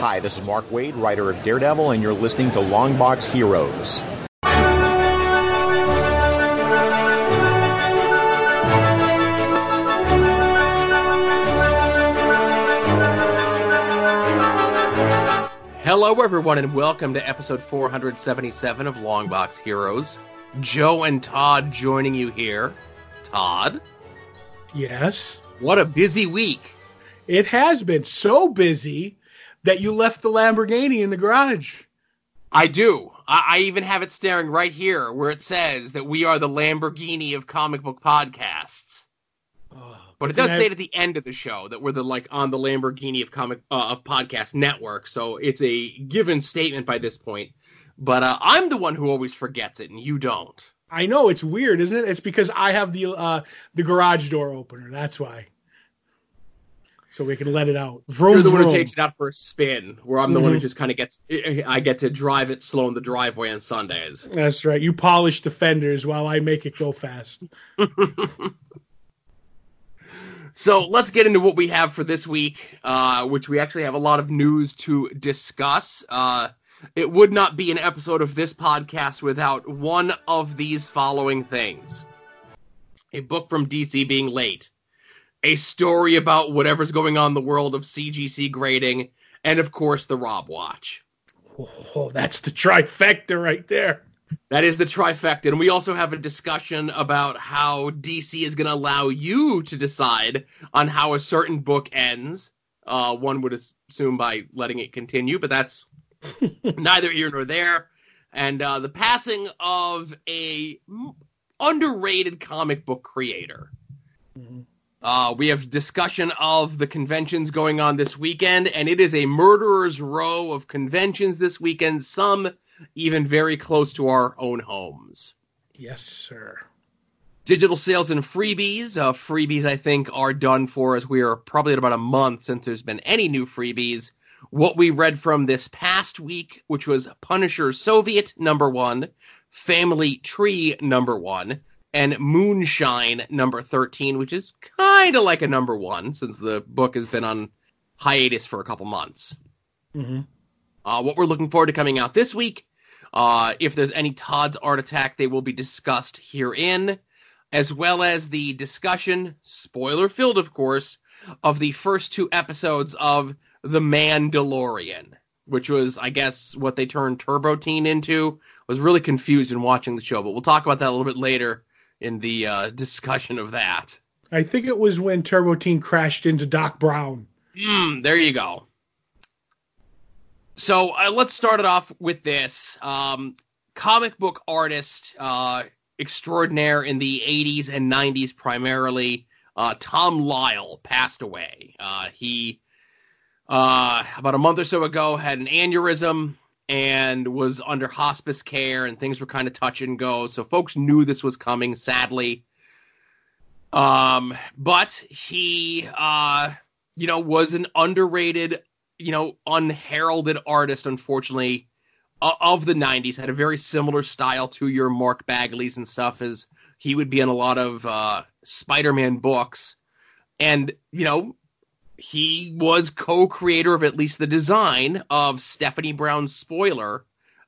Hi, this is Mark Waid, writer of Daredevil, and you're listening to Longbox Heroes. Hello, everyone, and welcome to episode 477 of Longbox Heroes. Joe and Todd joining you here. Todd, Yes. what a busy week. It has been so busy that you left the Lamborghini in the garage. I do. I, I even have it staring right here where it says that we are the Lamborghini of comic book podcasts. But it does say it at the end of the show that we're the like on the Lamborghini of comic uh, of podcast network. So it's a given statement by this point. But uh, I'm the one who always forgets it, and you don't. I know it's weird, isn't it? It's because I have the uh, the garage door opener. That's why. So we can let it out. Vroom, You're the one who takes it out for a spin, where I'm the one who Mhm. just kind of gets. I get to drive it slow in the driveway on Sundays. That's right. You polish the fenders while I make it go fast. So let's get into what we have for this week, uh, which we actually have a lot of news to discuss. Uh, it would not be an episode of this podcast without one of these following things a book from DC being late, a story about whatever's going on in the world of CGC grading, and of course, the Rob Watch. Oh, that's the trifecta right there. That is the trifecta. And we also have a discussion about how DC is going to allow you to decide on how a certain book ends. Uh, one would assume by letting it continue, but that's neither here nor there. And uh, the passing of a underrated comic book creator. Mhm. Uh, we have discussion of the conventions going on this weekend, and it is a murderer's row of conventions this weekend. Some even very close to our own homes. Yes, sir. Digital sales and freebies. Uh, freebies, I think, are done for as we are probably at about a month since there's been any new freebies. What we read from this past week, which was Punisher Soviet number one, Family Tree number one, and Moonshine number 13, which is kind of like a number one since the book has been on hiatus for a couple months. hmm Uh, what we're looking forward to coming out this week. Uh, if there's any Todd's Art Attack, they will be discussed herein, as well as the discussion, spoiler filled, of course, of the first two episodes of The Mandalorian, which was, I guess, what they turned Turbo Teen into. Was really confused in watching the show, but we'll talk about that a little bit later in the uh, discussion of that. I think it was when Turbo Teen crashed into Doc Brown. Mm, there you go. So uh, let's start it off with this. Um, comic book artist uh, extraordinaire in the 80s and 90s primarily, uh, Tom Lyle passed away. Uh, he, uh, about a month or so ago, had an aneurysm and was under hospice care, and things were kind of touch and go. So folks knew this was coming, sadly. Um, but he, uh, you know, was an underrated, you know, unheralded artist, unfortunately, of the 90s. Had a very similar style to your Mark Bagleys and stuff, as he would be in a lot of uh, Spider Man books. And, you know, he was co creator of at least the design of Stephanie Brown's Spoiler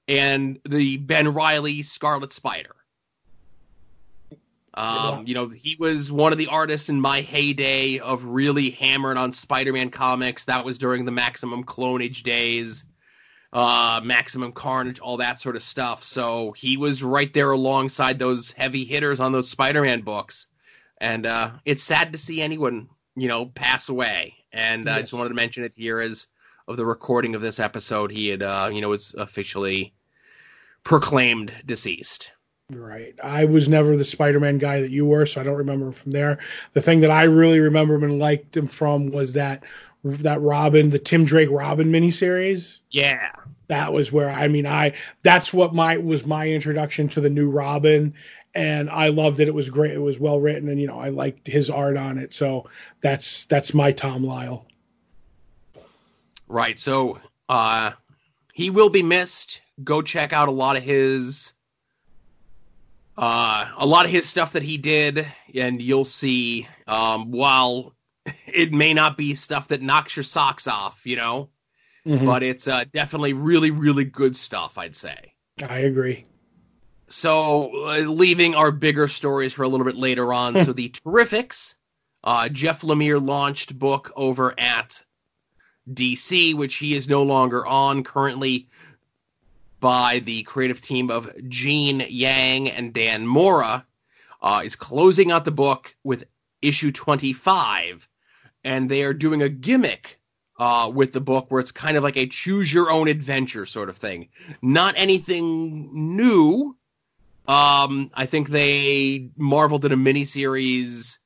and the Ben Reilly Scarlet Spider. Um, you know, he was one of the artists in my heyday of really hammering on Spider-Man comics. That was during the Maximum Clonage days, uh, Maximum Carnage, all that sort of stuff. So he was right there alongside those heavy hitters on those Spider-Man books. And uh, it's sad to see anyone, you know, pass away. And uh, I just wanted to mention it here as of the recording of this episode. He had, uh, you know, was officially proclaimed deceased. Right. I was never the Spider-Man guy that you were, so I don't remember him from there. The thing that I really remember him and liked him from was that that Robin, the Tim Drake Robin miniseries. Yeah. That was where I mean I that's what my was my introduction to the new Robin and I loved it. It was great. It was well written and you know, I liked his art on it. So that's that's my Tom Lyle. Right. So uh he will be missed. Go check out a lot of his uh a lot of his stuff that he did and you'll see um while it may not be stuff that knocks your socks off, you know. Mhm. but it's uh, definitely really, really good stuff, I'd say. I agree. So, uh, leaving our bigger stories for a little bit later on. so, the Terrifics, uh, Jeff Lemire launched book over at DC, which he is no longer on currently by the creative team of Gene Yang and Dan Mora, uh, is closing out the book with issue 25. And they are doing a gimmick uh, with the book where it's kind of like a choose your own adventure sort of thing. Not anything new. Um, I think they Marvel did a miniseries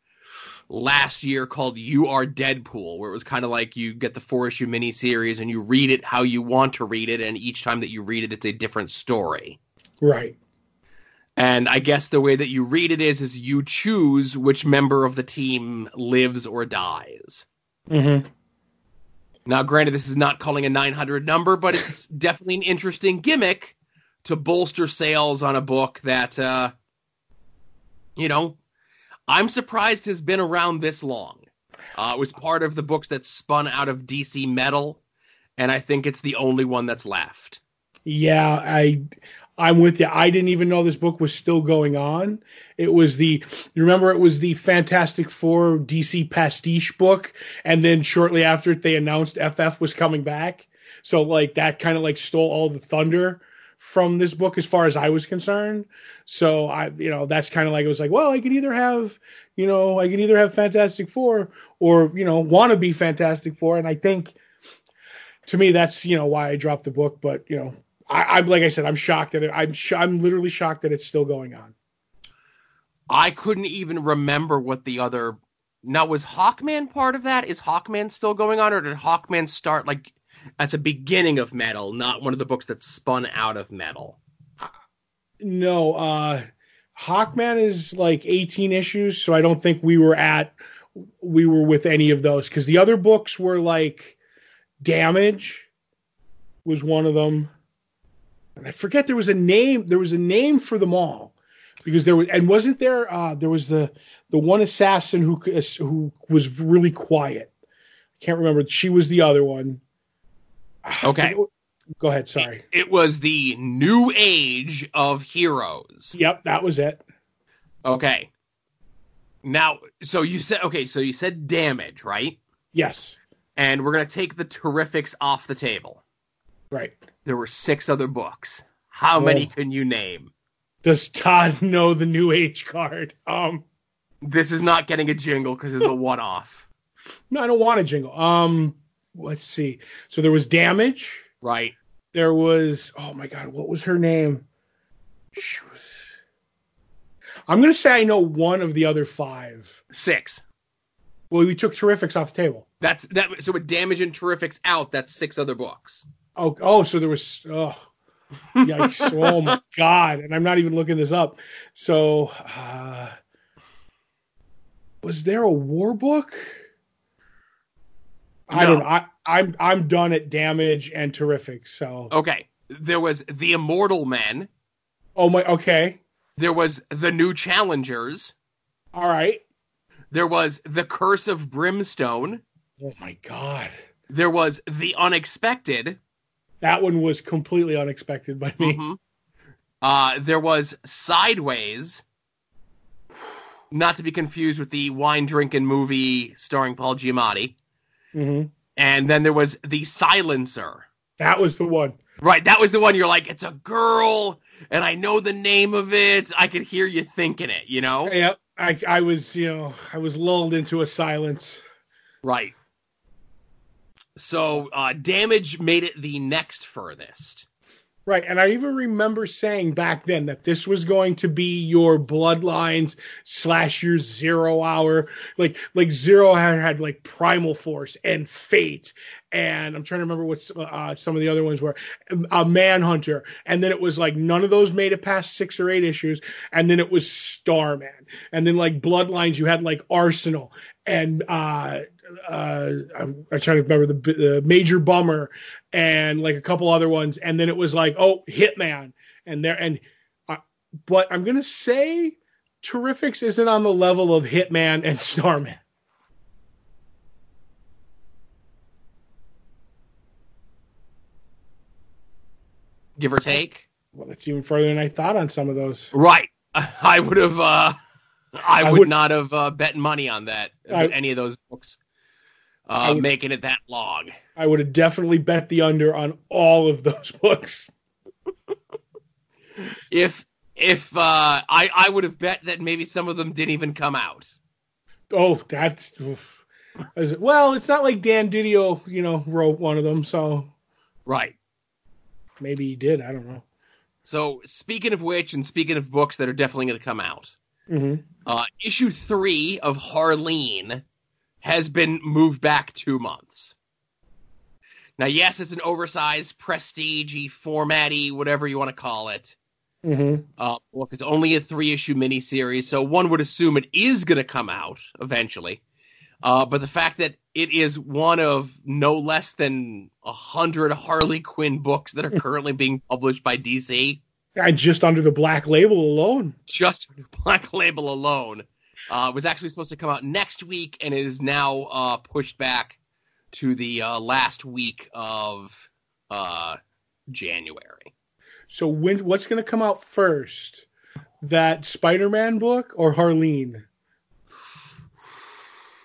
last year called You Are Deadpool, where it was kind of like you get the four issue miniseries and you read it how you want to read it, and each time that you read it, it's a different story. Right. And I guess the way that you read it is is you choose which member of the team lives or dies. Mm-hmm. Now, granted, this is not calling a 900 number, but it's definitely an interesting gimmick to bolster sales on a book that, uh, you know, I'm surprised has been around this long. Uh, it was part of the books that spun out of DC Metal, and I think it's the only one that's left. Yeah, I I'm with you. I didn't even know this book was still going on. It was the you remember it was the Fantastic Four DC pastiche book, and then shortly after it they announced FF was coming back. So like that kind of like stole all the thunder from this book as far as I was concerned. So I you know that's kind of like it was like well I could either have you know I could either have Fantastic Four or you know want to be Fantastic Four, and I think to me that's you know why I dropped the book. But you know I, I'm like I said, I'm shocked that it, I'm sh- I'm literally shocked that it's still going on. I couldn't even remember what the other. Now, was Hawkman part of that? Is Hawkman still going on, or did Hawkman start like at the beginning of Metal, not one of the books that spun out of Metal? No, uh, Hawkman is like 18 issues, so I don't think we were at we were with any of those because the other books were like Damage was one of them, and I forget there was a name. There was a name for them all because there was and wasn't there uh, there was the the one assassin who who was really quiet. I can't remember. She was the other one. Okay. Go ahead. Sorry. It was the New Age of Heroes. Yep, that was it. Okay. Now, so you said okay, so you said damage, right? Yes. And we're gonna take the Terrifics off the table. Right. There were six other books. How many Oh. can you name? Does Todd know the new age card? Um, This is not getting a jingle because it's a one-off, no, I don't want a jingle. Um, let's see. So there was damage. right? There was oh my god, what was her name? She was. I'm gonna say I know one of the other five. Six. Well, we took Terrifics off the table. That's that. So with damage and terrifics out, that's six other books. Oh, oh, so there was oh, yikes! oh my god! And I'm not even looking this up. So, uh, was there a war book? I don't I, I'm I'm done at damage and terrific. So, Okay. There was the Immortal Men. oh my, okay, There was the New Challengers. all right. There was the Curse of Brimstone. Oh my god, There was the Unexpected. that one was completely unexpected by me. Mhm. Uh, there was Sideways. Not to be confused with the wine drinking movie starring Paul Giamatti. Hmm And then there was the Silencer. That was the one. Right, that was the one you're like, it's a girl, and I know the name of it. I could hear you thinking it, you know? Yep. I I was you know I was lulled into a silence. Right. So, uh, damage made it the next furthest. Right, and I even remember saying back then that this was going to be your bloodlines slash your zero hour, like like zero had, had like primal force and fate, and I'm trying to remember what uh, some of the other ones were, a manhunter, and then it was like none of those made it past six or eight issues, and then it was Starman, and then like bloodlines you had like Arsenal and uh, uh, I'm, I'm trying to remember the, the Major Bummer and like a couple other ones, and then it was like, oh, Hitman, and there and, uh, but I'm gonna say Terrifics isn't on the level of Hitman and Starman. give or take. Well, that's even further than I thought on some of those. Right. I would have. Uh, I, I would, would- not have uh, bet money on that. I- any of those books uh, would- making it that long. I would have definitely bet the under on all of those books. If if uh, I I would have bet that maybe some of them didn't even come out. Oh, that's. Well. It's not like Dan Didio, you know, wrote one of them, so Right. maybe he did. I don't know. So speaking of which, and speaking of books that are definitely going to come out, hmm uh, issue three of Harleen has been moved back two months. Now, yes, it's an oversized, prestige formatty, whatever you want to call it. hmm Uh, look, it's only a three issue miniseries, so one would assume it is going to come out eventually. Uh, but the fact that it is one of no less than a hundred Harley Quinn books that are currently being published by DC, I just under the black label alone. just the Black Label alone, uh, was actually supposed to come out next week, and it is now uh, pushed back to the uh, last week of uh, January. So when what's going to come out first? That Spider-Man book or Harleen?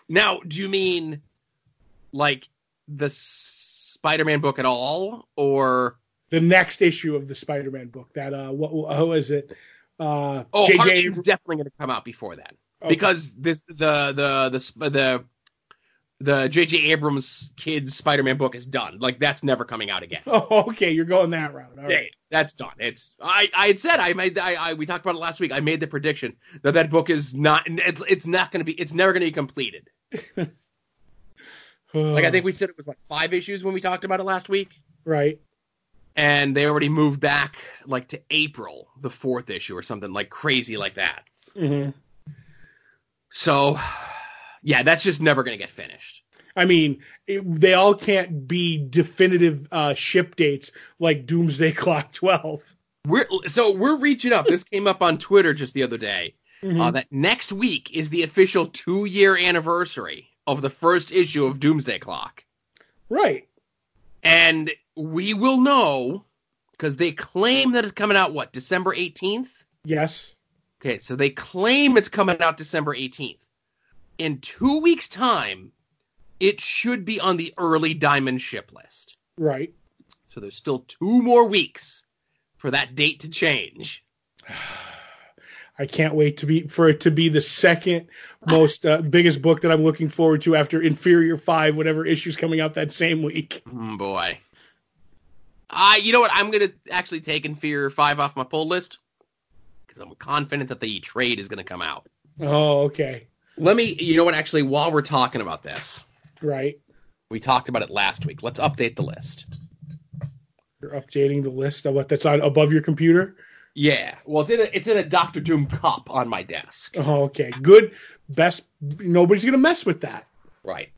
Now, do you mean like the Spider-Man book at all, or The next issue of the Spider-Man book. That uh, what how is it? Uh, oh, JJ Harleen's definitely going to come out before that Okay. because this the the the the the J.J. Abrams kids Spider-Man book is done. Like that's never coming out again. Oh, okay, you're going that route. All right. Hey, that's done. It's I I had said I made I, I we talked about it last week. I made the prediction that that book is not it's, it's not going to be it's never going to be completed. Like I think we said it was like five issues when we talked about it last week. right. and they already moved back like to April, the fourth issue or something like crazy like that. hmm So, yeah, that's just never going to get finished. I mean, it, they all can't be definitive uh, ship dates like Doomsday Clock 12. We're so we're reaching up. This came up on Twitter just the other day. Mhm. Uh, that next week is the official two year anniversary of the first issue of Doomsday Clock, right. and we will know because they claim that it's coming out what December eighteenth. Yes. Okay, so they claim it's coming out December 18th. In two weeks' time, it should be on the early diamond ship list. Right. So there's still two more weeks for that date to change. I can't wait to be for it to be the second most uh, biggest book that I'm looking forward to after Inferior Five, whatever issue's coming out that same week. Mm, boy. I, you know what? I'm gonna actually take Inferior Five off my pull list I'm confident that the trade is gonna come out. Oh, okay. Let me, you know what? Actually, while we're talking about this, Right. we talked about it last week. Let's update the list. You're updating the list of what that's on above your computer. Yeah, well, it's in a, it's in a Doctor Doom cup on my desk. Oh, okay. Good. Best. Nobody's gonna mess with that. Right.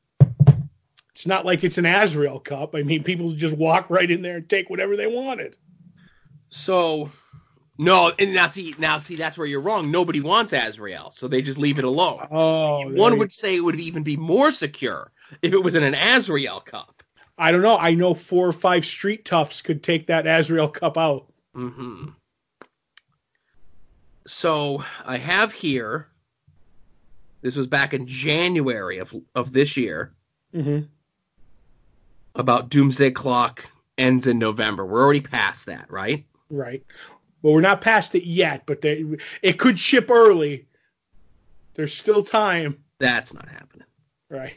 It's not like it's an Azrael cup. I mean, people just walk right in there and take whatever they wanted. So, no, and now see, now see, that's where you're wrong. Nobody wants Azrael, so they just leave it alone. Oh, One would say it would even be more secure if it was in an Azrael cup. I don't know. I know four or five street toughs could take that Azrael cup out. hmm So I have here. This was back in January of of this year hmm about Doomsday Clock ends in November. We're already past that, right? Right. Well, we're not past it yet, but they, it could ship early. There's still time. That's not happening. Right.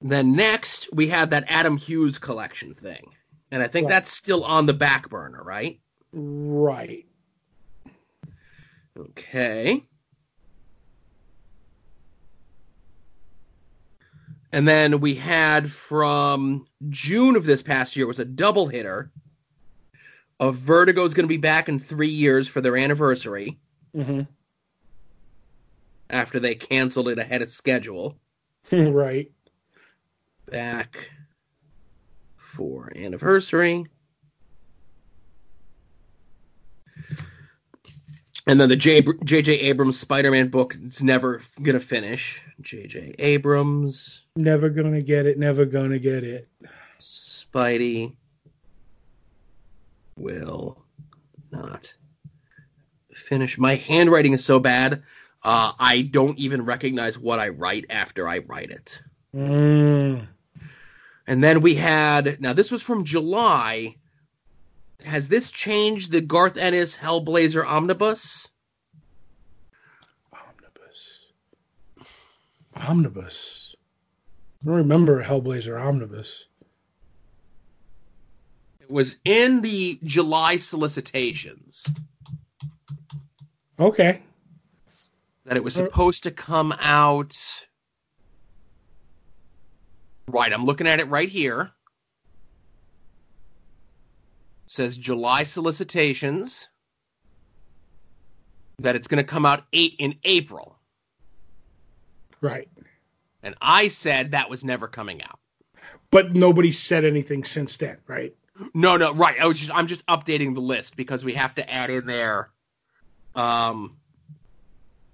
Then next we had that Adam Hughes collection thing, and I think Right. that's still on the back burner, right? Right. Okay. And then we had from June of this past year was a double hitter of Vertigo is going to be back in three years for their anniversary hmm after they canceled it ahead of schedule. right. Back for anniversary. And then the J- J.J. Abrams Spider-Man book is never going to finish. J.J. Abrams. Never gonna get it. Never gonna get it. Spidey will not finish. My handwriting is so bad, uh, I don't even recognize what I write after I write it. Mm. And then we had now this was from July. Has this changed the Garth Ennis Hellblazer omnibus? Omnibus. Omnibus. I don't remember Hellblazer Omnibus. It was in the July solicitations Okay. that it was supposed to come out. Right, I'm looking at it right here. says July solicitations that it's going to come out eight in April. Right. And I said that was never coming out. But nobody said anything since then, right? No, no, right. I was just I'm just updating the list because we have to add in there um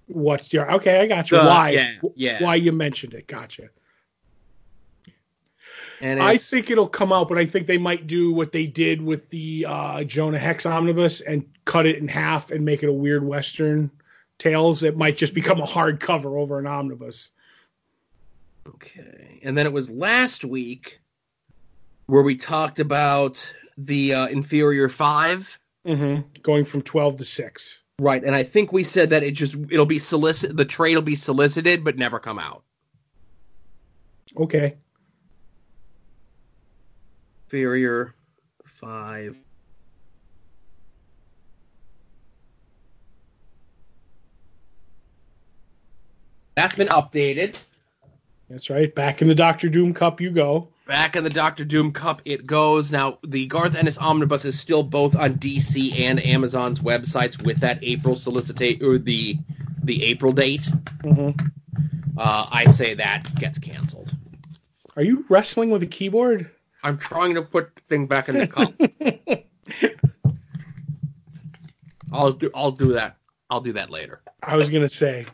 What's your okay? I got you. why? yeah, yeah. Why you mentioned it? Gotcha. and I think it'll come out, but I think they might do what they did with the uh, Jonah Hex omnibus and cut it in half and make it a weird Western tales. It might just become a hardcover over an omnibus. Okay. And then it was last week where we talked about the uh, inferior 5 Mm-hmm. Going from twelve to six. Right, and I think we said that it just it'll be solicit the trade will be solicited but never come out. Okay. Inferior five. That's been updated. That's right. Back in the Doctor Doom Cup, you go. Back in the Doctor Doom Cup, it goes. Now, the Garth Ennis Omnibus is still both on DC and Amazon's websites with that April solicitate or the the April date. Mm-hmm. Uh, I say that gets canceled. Are you wrestling with a keyboard? I'm trying to put the thing back in the cup. I'll do. I'll do that. I'll do that later. I was gonna say.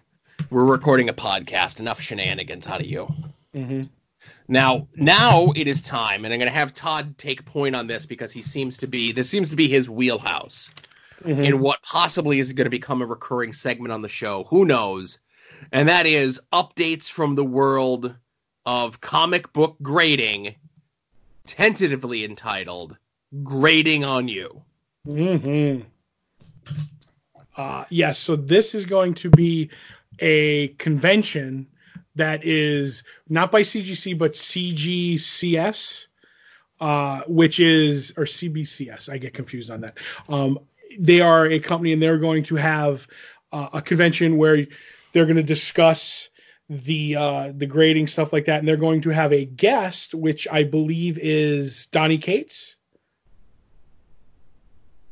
We're recording a podcast. Enough shenanigans out of you. Mm-hmm. Now, now it is time, and I'm going to have Todd take point on this because he seems to be this seems to be his wheelhouse Mm-hmm. in what possibly is going to become a recurring segment on the show. Who knows? And that is updates from the world of comic book grading, tentatively entitled "Grading on You." hmm Uh, yes, so this is going to be a convention that is not by CGC but CGCS, uh, which is or CBCS. I get confused on that. Um, they are a company and they're going to have uh, a convention where they're going to discuss the uh, the grading stuff like that, and they're going to have a guest, which I believe is Donny Cates.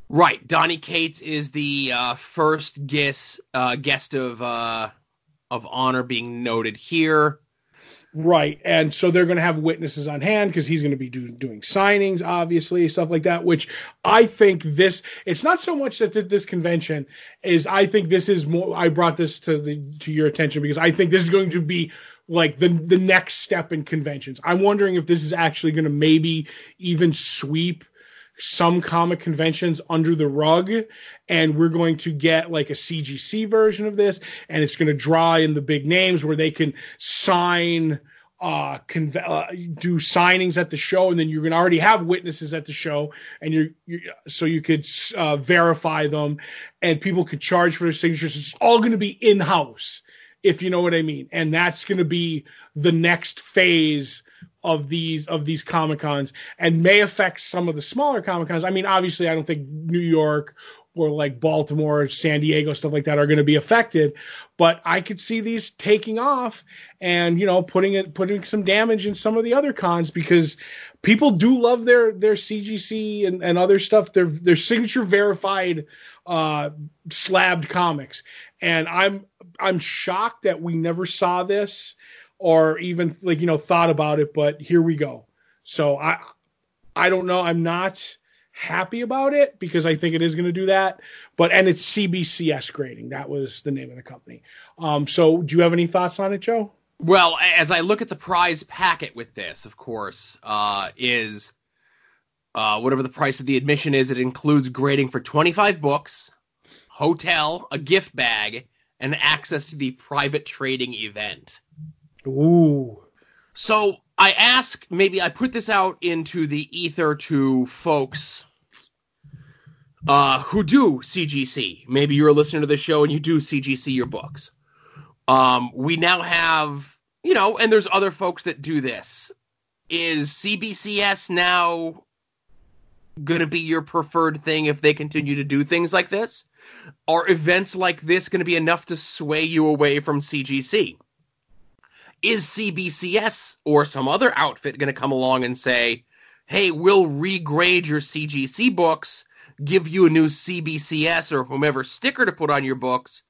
Right, Donny Cates is the uh, first guest uh, guest of uh, of honor being noted here. Right. And so they're going to have witnesses on hand because he's going to be do, doing signings, obviously, stuff like that, which I think this, it's not so much that th- this convention is, I think this is more, I brought this to the, to your attention because I think this is going to be like the, the next step in conventions. I'm wondering if this is actually going to maybe even sweep some comic conventions under the rug and we're going to get like a CGC version of this and it's going to draw in the big names where they can sign uh, conve- uh do signings at the show and then you're going to already have witnesses at the show and you're, you so you could uh, verify them and people could charge for their signatures. It's all going to be in house if you know what I mean and that's going to be the next phase of these of these comic cons and may affect some of the smaller comic cons. I mean, obviously, I don't think New York or like Baltimore, San Diego, stuff like that are going to be affected, but I could see these taking off and you know putting it putting some damage in some of the other cons because people do love their their CGC and, and other stuff. Their their signature verified uh, slabbed comics, and I'm I'm shocked that we never saw this or even like you know thought about it but here we go. So i i don't know. I'm not happy about it because i think it is going to do that but and it's cbcs grading. That was the name of the company. Um so do you have any thoughts on it joe? Well, as I look at the prize packet with this, of course, uh, is uh, whatever the price of the admission is, it includes grading for 25 books, hotel, a gift bag, and access to the private trading event. Ooh. So I ask, maybe I put this out into the ether to folks uh, who do CGC. Maybe you're a listener to the show and you do CGC your books. Um, we now have, you know, and there's other folks that do this. Is CBCS now going to be your preferred thing if they continue to do things like this? Are events like this going to be enough to sway you away from CGC? Is CBCS or some other outfit going to come along and say, hey, we'll regrade your CGC books, give you a new CBCS or whomever sticker to put on your books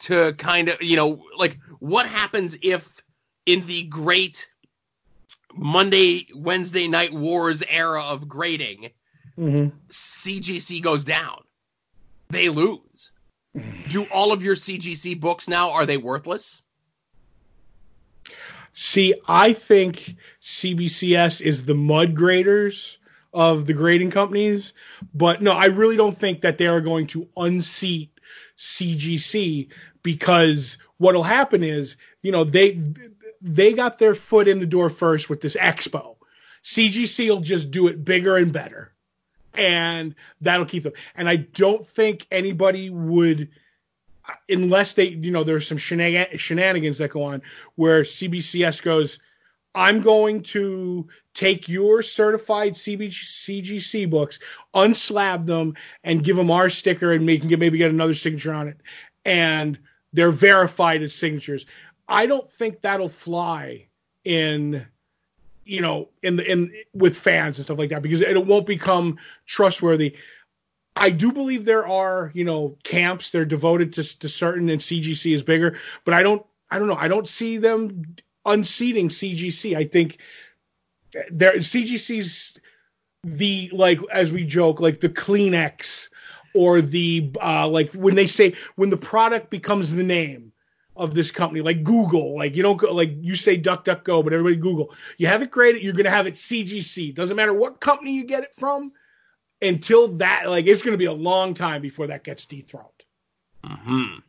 to kind of, you know, like what happens if in the great Monday, Wednesday night wars era of grading, Mm-hmm. CGC goes down? They lose. Do all of your CGC books now are they worthless? See, I think CBCS is the mud graders of the grading companies, but no, I really don't think that they are going to unseat CGC because what'll happen is, you know, they they got their foot in the door first with this expo. CGC will just do it bigger and better. And that'll keep them. And I don't think anybody would unless they, you know, there's some shenan- shenanigans that go on where CBCS goes, I'm going to take your certified CBG, CGC books, unslab them, and give them our sticker, and make get maybe get another signature on it, and they're verified as signatures. I don't think that'll fly in, you know, in the in with fans and stuff like that because it won't become trustworthy. I do believe there are, you know, camps they're devoted to, to certain and CGC is bigger, but I don't I don't know. I don't see them unseating CGC. I think there CGC's the like as we joke like the Kleenex or the uh like when they say when the product becomes the name of this company like Google like you don't go like you say duck duck go but everybody Google you have it graded you're going to have it CGC doesn't matter what company you get it from until that like it's going to be a long time before that gets dethroned Mm-hmm.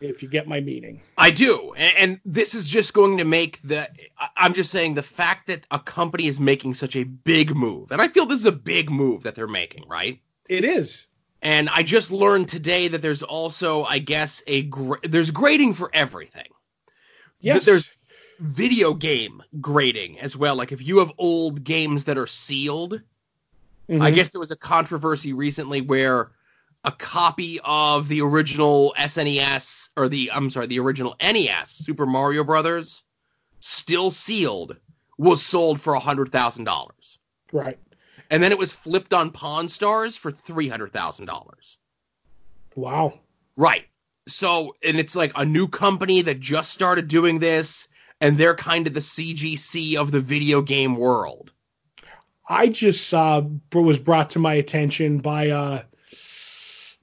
if you get my meaning I do, and, and this is just going to make the. I'm just saying the fact that a company is making such a big move, and I feel this is a big move that they're making, right? it is And I just learned today that there's also, I guess, a gra- there's grading for everything. yes there's video game grading as well. Like if you have old games that are sealed, I Mhm. guess there was a controversy recently where a copy of the original SNES or the I'm sorry, the original NES Super Mario Brothers, still sealed, was sold for hundred thousand dollars, right and then it was flipped on Pawn Stars for three hundred thousand dollars. wow Right. So, and it's like a new company that just started doing this, and they're kind of the CGC of the video game world. I just saw was brought to my attention by uh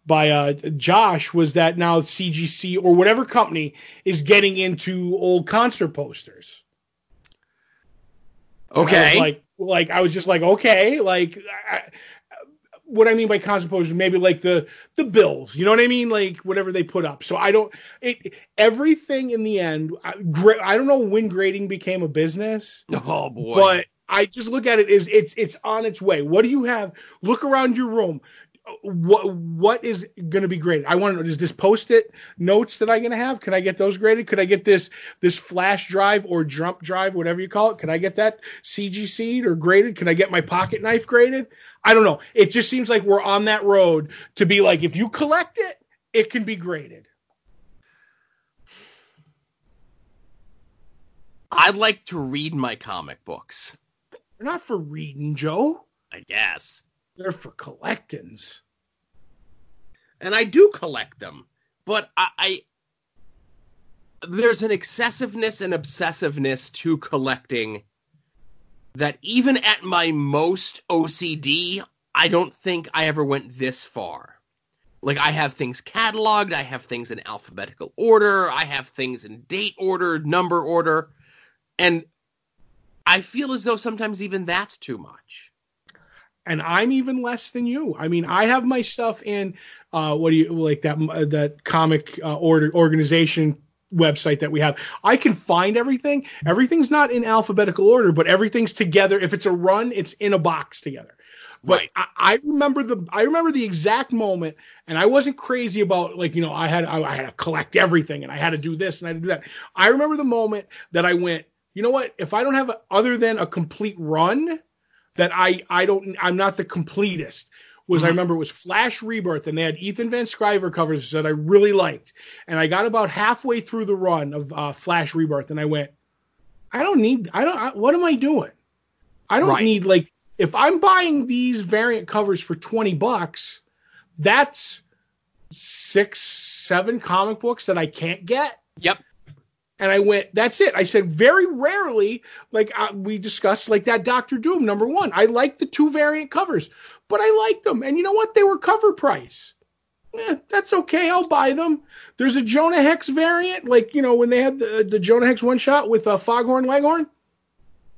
by uh Josh was that now CGC or whatever company is getting into old concert posters. Okay. like like I was just like okay, like I, what I mean by concert posters maybe like the the bills, you know what I mean, like whatever they put up. So I don't it everything in the end. I, I don't know when grading became a business oh boy. but I just look at it as it's it's on its way. What do you have? Look around your room. What what is going to be graded? I want to know. Is this post-it notes that I'm going to have? Can I get those graded? Could I get this this flash drive or jump drive, whatever you call it? Can I get that CGC'd or graded? Can I get my pocket knife graded? I don't know. It just seems like we're on that road to be like, if you collect it, it can be graded. I'd like to read my comic books. They're not for reading, Joe. I guess. They're for collectings. And I do collect them. But I, I there's an excessiveness and obsessiveness to collecting that even at my most OCD, I don't think I ever went this far. Like I have things cataloged, I have things in alphabetical order, I have things in date order, number order, and I feel as though sometimes even that's too much. and I'm even less than you. I mean, I have my stuff in uh, what do you like that uh, that comic uh, order organization website that we have. I can find everything. Everything's not in alphabetical order, but everything's together. If it's a run, it's in a box together. But Right. I, I remember the I remember the exact moment, and I wasn't crazy about like you know I had I, I had to collect everything and I had to do this and I had to do that. I remember the moment that I went, you know what? If I don't have a, other than a complete run, that I I don't I'm not the completest. Was I Mhm. remember it was Flash Rebirth and they had Ethan Van Sciver covers that I really liked, and I got about halfway through the run of uh, Flash Rebirth and I went, I don't need I don't I, what am I doing? I don't Right. need like if I'm buying these variant covers for 20 bucks, that's six, seven comic books that I can't get. Yep. And I went, that's it. I said, very rarely, like uh, we discussed, like that Doctor Doom number one. I like the two variant covers, but I liked them. And you know what? They were cover price. Eh, that's okay. I'll buy them. There's a Jonah Hex variant, like, you know, when they had the, the Jonah Hex one shot with uh, Foghorn Leghorn.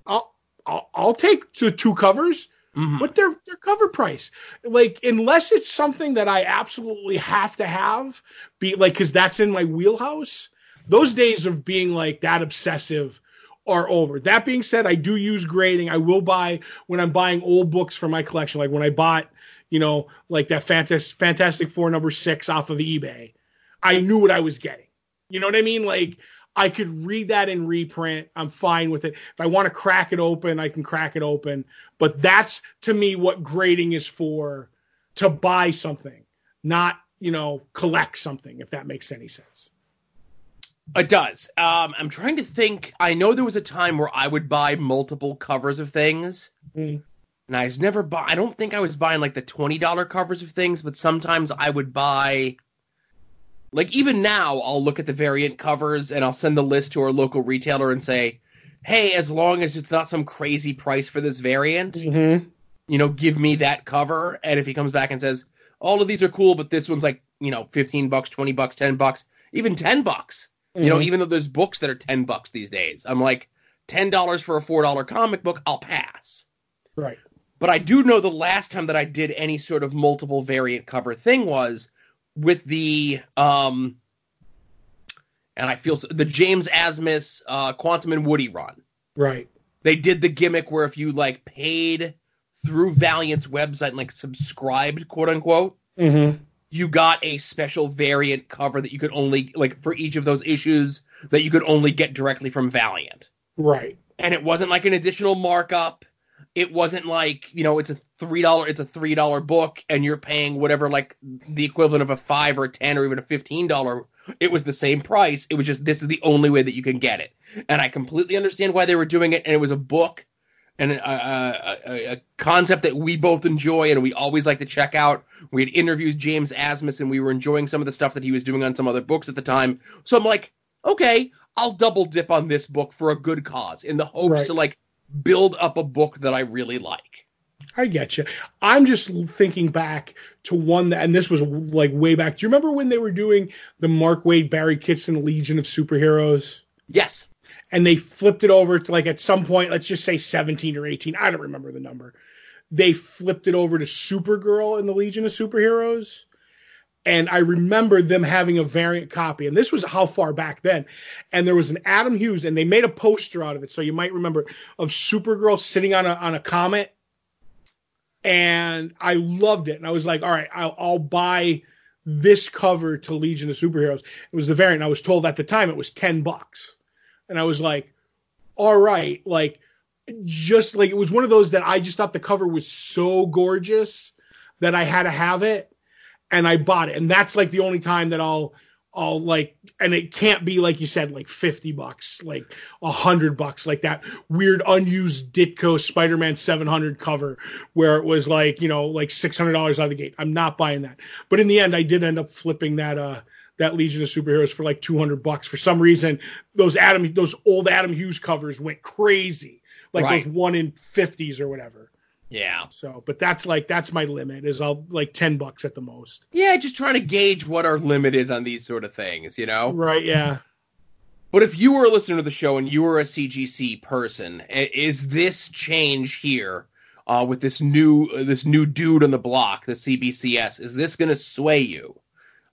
I'll, I'll, I'll take the two covers Mhm. but they're they're cover price. Like unless it's something that I absolutely have to have, be like because that's in my wheelhouse. Those days of being like that obsessive are over. That being said, I do use grading. I will buy when I'm buying old books for my collection. Like when I bought, you know, like that Fantastic Fantastic Four number six off of eBay. I knew what I was getting. You know what I mean? Like I could read that in reprint. I'm fine with it. If I want to crack it open, I can crack it open. But that's to me what grading is for to buy something, not, you know, collect something, if that makes any sense. It does. Um, I'm trying to think. I know there was a time where I would buy multiple covers of things, Mm. and I was never buy. I don't think I was buying like the twenty dollar covers of things, but sometimes I would buy. Like even now, I'll look at the variant covers and I'll send the list to our local retailer and say, "Hey, as long as it's not some crazy price for this variant, Mm-hmm. you know, give me that cover." And if he comes back and says, "All of these are cool, but this one's like, you know, fifteen bucks, twenty bucks, ten bucks, even ten bucks," You know, even though there's books that are ten bucks these days, I'm like ten dollars for a four dollar comic book, I'll pass. right. But I do know the last time that I did any sort of multiple variant cover thing was with the um, and I feel so, the James Asmus uh, Quantum and Woody run. Right. They did the gimmick where if you like paid through Valiant's website and like subscribed, quote unquote, Mm-hmm. You got a special variant cover that you could only like for each of those issues that you could only get directly from Valiant. Right. And it wasn't like an additional markup. It wasn't like, you know, it's a three dollar it's a three dollar book and you're paying whatever like the equivalent of a five or a ten or even a fifteen dollar. It was the same price. It was just this is the only way that you can get it. And I completely understand why they were doing it. And it was a book and a, a, a, concept that we both enjoy and we always like to check out. We had interviewed James Asmus and we were enjoying some of the stuff that he was doing on some other books at the time. So I'm like, okay, I'll double dip on this book for a good cause in the hopes Right. to like build up a book that I really like. I get you. I'm just thinking back to one that, and this was like way back. Do you remember when they were doing the Mark Waid Barry Kitson Legion of Superheroes? Yes. And they flipped it over to like at some point, let's just say 17 or 18. I don't remember the number. They flipped it over to Supergirl in the Legion of Superheroes. And I remember them having a variant copy. And this was how far back then. And there was an Adam Hughes, and they made a poster out of it. So you might remember of Supergirl sitting on a on a comet. And I loved it. And I was like, all right, I'll, I'll buy this cover to Legion of Superheroes. It was the variant. I was told at the time it was 10 bucks and I was like, all right, like just like it was one of those that I just thought the cover was so gorgeous that I had to have it and I bought it. And that's like the only time that I'll I'll like and it can't be like you said like 50 bucks, like a 100 bucks like that weird unused Ditko Spider-Man 700 cover where it was like, you know, like $600 out of the gate. I'm not buying that. But in the end I did end up flipping that uh that Legion of Superheroes for like 200 bucks. For some reason, those Adam, those old Adam Hughes covers went crazy, like Right. those one in 50s or whatever. Yeah. So, but that's like that's my limit is I'll like 10 bucks at the most. Yeah, just trying to gauge what our limit is on these sort of things, you know? Right? Yeah. But if you were a listener to the show and you were a CGC person, is this change here uh, with this new this new dude on the block, the CBCS? Is this going to sway you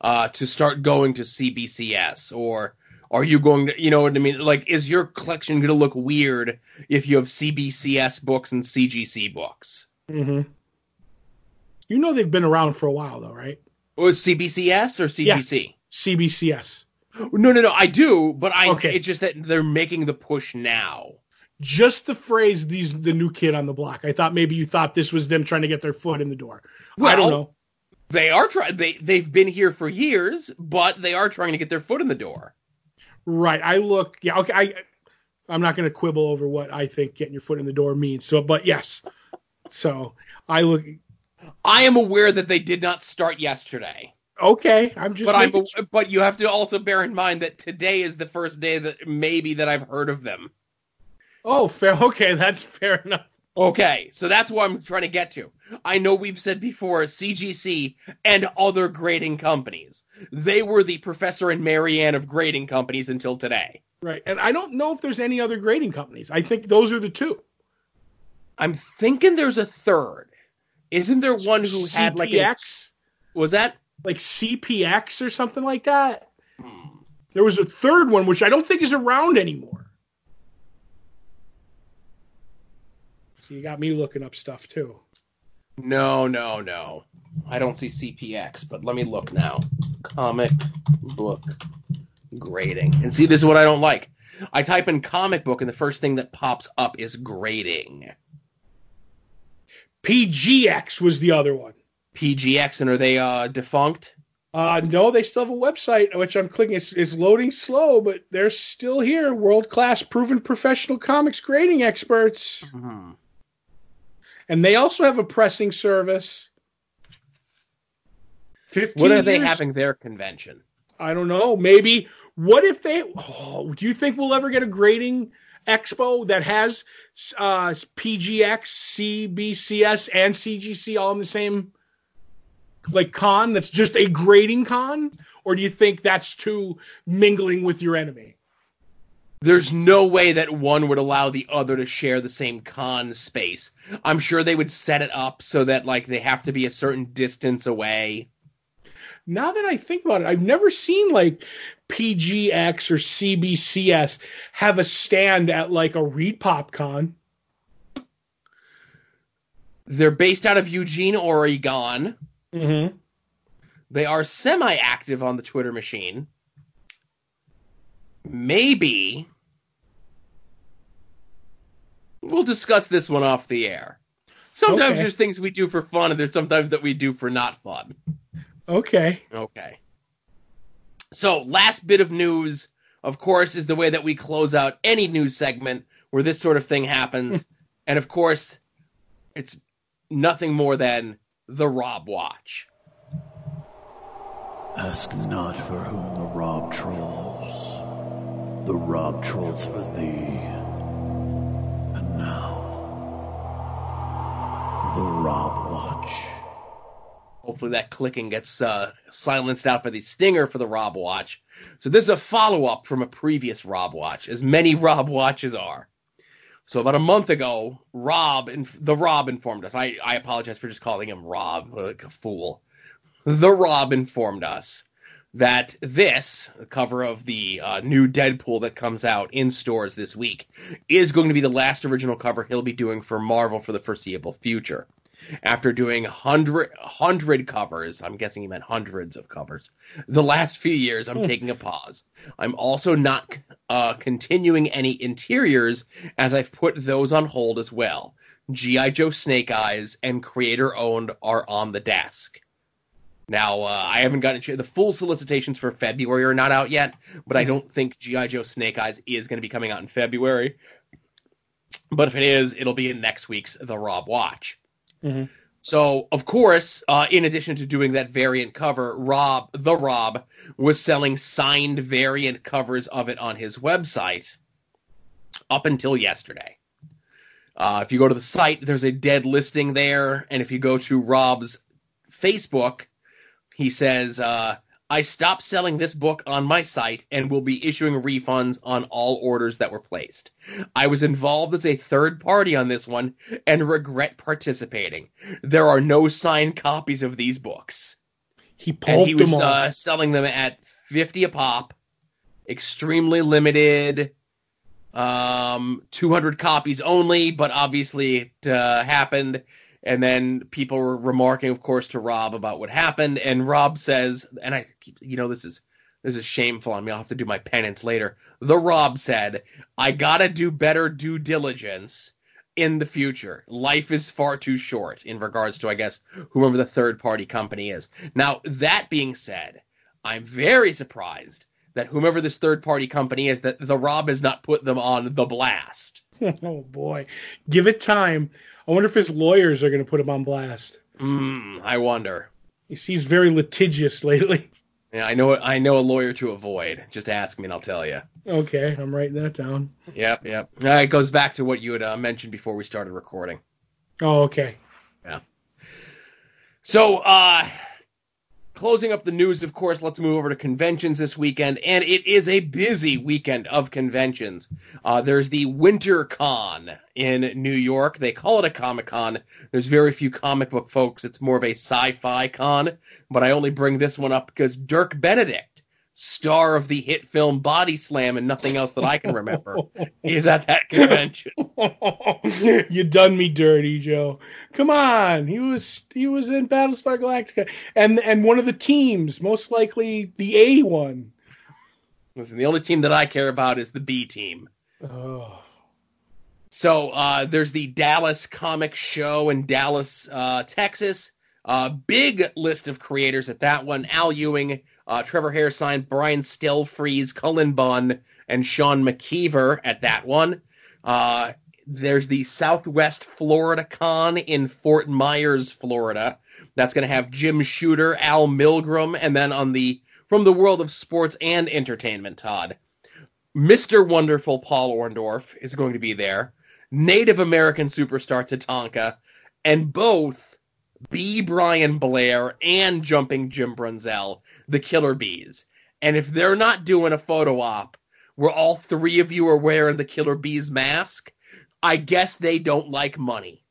uh, to start going to CBCS, or are you going to, you know what I mean? Like, is your collection going to look weird if you have CBCS books and CGC books? Mm-hmm. You know they've been around for a while, though, right? Or CBCS or CGC? CBCS. No, no, no. I do, but I. Okay. It's just that they're making the push now. Just the phrase "these the new kid on the block." I thought maybe you thought this was them trying to get their foot in the door. I don't know. They are trying. They they've been here for years, but they are trying to get their foot in the door. Right. I look. Yeah. Okay. I. I'm not going to quibble over what I think getting your foot in the door means. So, but yes. So I look. I am aware that they did not start yesterday, Okay. I'm just. but I'm. But you have to also bear in mind that today is the first day that maybe that I've heard of them. oh, fair. Okay, that's fair enough. Okay, so that's what I'm trying to get to. I know we've said before CGC and other grading companies. They were the Professor and Marianne of grading companies until today. Right. And I don't know if there's any other grading companies. I think those are the two. I'm thinking there's a third. Isn't there one who had like a, CPX, was that? like CPX or something like that. Hmm. There was a third one which I don't think is around anymore. So you got me looking up stuff too. No, no, no. I don't see CPX, but let me look now. Comic book grading. And see, this is what I don't like. I type in comic book, and the first thing that pops up is grading. PGX was the other one. PGX, and are they uh, defunct? Uh, no, they still have a website, which I'm clicking. It's, it's loading slow, but they're still here. World class, proven professional comics grading experts. And they also have a pressing service. 15 When are they years- having their convention? I don't know. Maybe. What if they? Oh, do you think we'll ever get a grading expo that has uh, PGX, CBCS, and CGC all in the same like con? That's just a grading con, or do you think that's too mingling with your enemy? There's no way that one would allow the other to share the same con space. I'm sure they would set it up so that like they have to be a certain distance away. Now that I think about it, I've never seen like PGX or CBCS have a stand at like a ReedPop Con. They're based out of Eugene, Oregon. Mm-hmm. They are semi-active on the Twitter machine. Maybe we'll discuss this one off the air. Sometimes Okay. there's things we do for fun, and there's sometimes that we do for not fun. Okay. Okay. So, last bit of news, of course, is the way that we close out any news segment where this sort of thing happens. and of course, it's nothing more than the Rob Watch. Ask not for whom the rob trolls. The rob trolls for thee. And now, the Rob Watch. Hopefully, that clicking gets uh, silenced out by the stinger for the Rob Watch. So, this is a follow up from a previous Rob Watch, as many Rob Watches are. So, about a month ago, Rob, and the Rob informed us. I, I apologize for just calling him Rob, like a fool. The Rob informed us that this, the cover of the uh, new Deadpool that comes out in stores this week, is going to be the last original cover he'll be doing for Marvel for the foreseeable future after doing hundred hundred covers. I'm guessing he meant hundreds of covers. The last few years, I'm taking a pause. I'm also not uh, continuing any interiors as I've put those on hold as well. GI Joe Snake Eyes and creator owned are on the desk. Now, uh, I haven't gotten the full solicitations for February are not out yet, but I don't think GI Joe Snake Eyes is going to be coming out in February. But if it is, it'll be in next week's The Rob Watch. Mhm. So, of course, uh, in addition to doing that variant cover, Rob, the Rob, was selling signed variant covers of it on his website up until yesterday. Uh, if you go to the site, there's a dead listing there, and if you go to Rob's Facebook, he says, uh, I stopped selling this book on my site and will be issuing refunds on all orders that were placed. I was involved as a third party on this one and regret participating. There are no signed copies of these books. He And pulped he was uh, selling them at 50 a pop, extremely limited, um, 200 copies only, but obviously it uh, happened. And then people were remarking, of course, to Rob about what happened. And Rob says, and I, keep- you know, this is this is shameful on me. I'll have to do my penance later. The Rob said, "I gotta do better due diligence in the future. Life is far too short in regards to, I guess, whoever the third party company is." Now, that being said, I'm very surprised that whomever this third party company is, that the Rob has not put them on the blast. oh boy, give it time. I wonder if his lawyers are going to put him on blast. Hmm, I wonder. He seems very litigious lately. Yeah, I know. I know a lawyer to avoid. Just ask me, and I'll tell you. Okay, I'm writing that down. Yep, yep. Uh, it goes back to what you had uh, mentioned before we started recording. Oh, okay. Yeah. So, uh, closing up the news, of course, let's move over to conventions this weekend, and it is a busy weekend of conventions. Uh, there's the Winter Con in New York. They call it a Comic Con. There's very few comic book folks. It's more of a sci-fi con, but I only bring this one up because Dirk Benedict, star of the hit film Body Slam and nothing else that I can remember, is at that convention. you done me dirty, Joe. Come on, he was he was in Battlestar Galactica, and and one of the teams, most likely the A one. Listen, the only team that I care about is the B team. Oh, So uh, there's the Dallas Comic Show in Dallas, uh, Texas. Uh, big list of creators at that one: Al Ewing, uh, Trevor Hairsine, Brian Stelfreeze, Cullen Bunn, and Sean McKeever at that one. Uh, there's the Southwest Florida Con in Fort Myers, Florida. That's going to have Jim Shooter, Al Milgrom, and then on the from the world of sports and entertainment, Todd. Mr. Wonderful Paul Orndorff is going to be there. Native American superstar Tatanka, and both B. Brian Blair and Jumping Jim Brunzell, the Killer Bees. And if they're not doing a photo op where all three of you are wearing the Killer Bees mask, I guess they don't like money.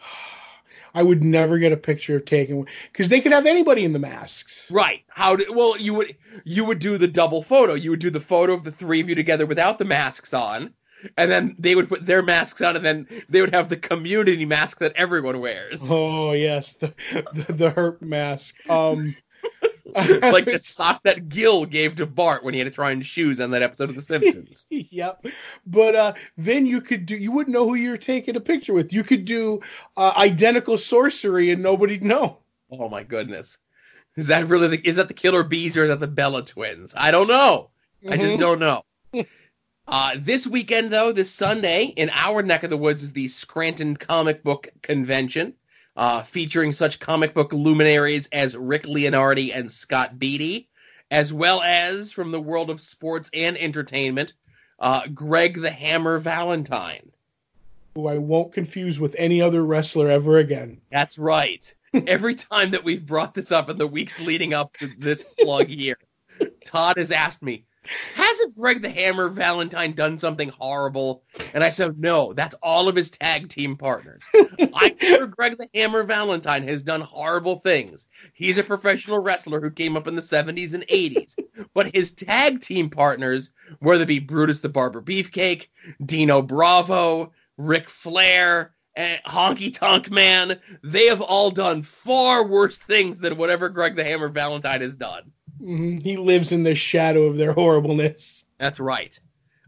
I would never get a picture taken because they could have anybody in the masks. Right. How do well you would you would do the double photo. You would do the photo of the three of you together without the masks on. And then they would put their masks on, and then they would have the community mask that everyone wears. Oh yes, the the, the herp mask. Um, like the sock that Gil gave to Bart when he had to try on shoes on that episode of The Simpsons. yep. But uh, then you could do. You wouldn't know who you're taking a picture with. You could do uh, identical sorcery and nobody'd know. oh my goodness. Is that really the is that the Killer Bees or is that the Bella twins? I don't know. I just Mhm. don't know. Uh, this weekend, though, this Sunday, in our neck of the woods, is the Scranton Comic Book Convention, uh, featuring such comic book luminaries as Rick Leonardi and Scott Beatty, as well as from the world of sports and entertainment, uh, Greg the Hammer Valentine. Who I won't confuse with any other wrestler ever again. That's right. Every time that we've brought this up in the weeks leading up to this plug here, Todd has asked me, hasn't Greg the Hammer Valentine done something horrible? And I said, no, that's all of his tag team partners. I'm sure Greg the Hammer Valentine has done horrible things. He's a professional wrestler who came up in the 70s and 80s. But his tag team partners, whether it be Brutus the Barber Beefcake, Dino Bravo, Ric Flair, and Honky Tonk Man, they have all done far worse things than whatever Greg the Hammer Valentine has done. Mhm. He lives in the shadow of their horribleness. That's right.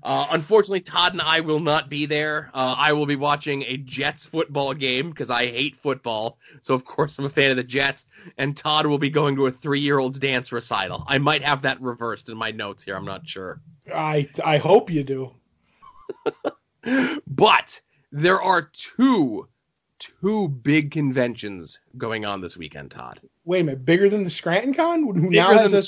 Uh, unfortunately, Todd and I will not be there. Uh, I will be watching a Jets football game because I hate football. So, of course, I'm a fan of the Jets. And Todd will be going to a three year old's dance recital. I might have that reversed in my notes here. I'm not sure. I I hope you do. But there are two, two big conventions going on this weekend, Todd. Wait a minute, bigger than the Scranton Con, who Bigger now has a,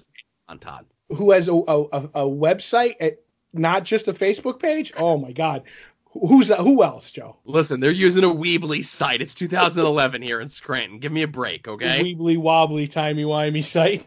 on Todd. who has a, a, a, a website, at, not just a Facebook page. Oh my God, who's that? Who else, Joe? Listen, they're using a Weebly site. It's 2011 here in Scranton. Give me a break, okay? Weebly wobbly timey wimey site.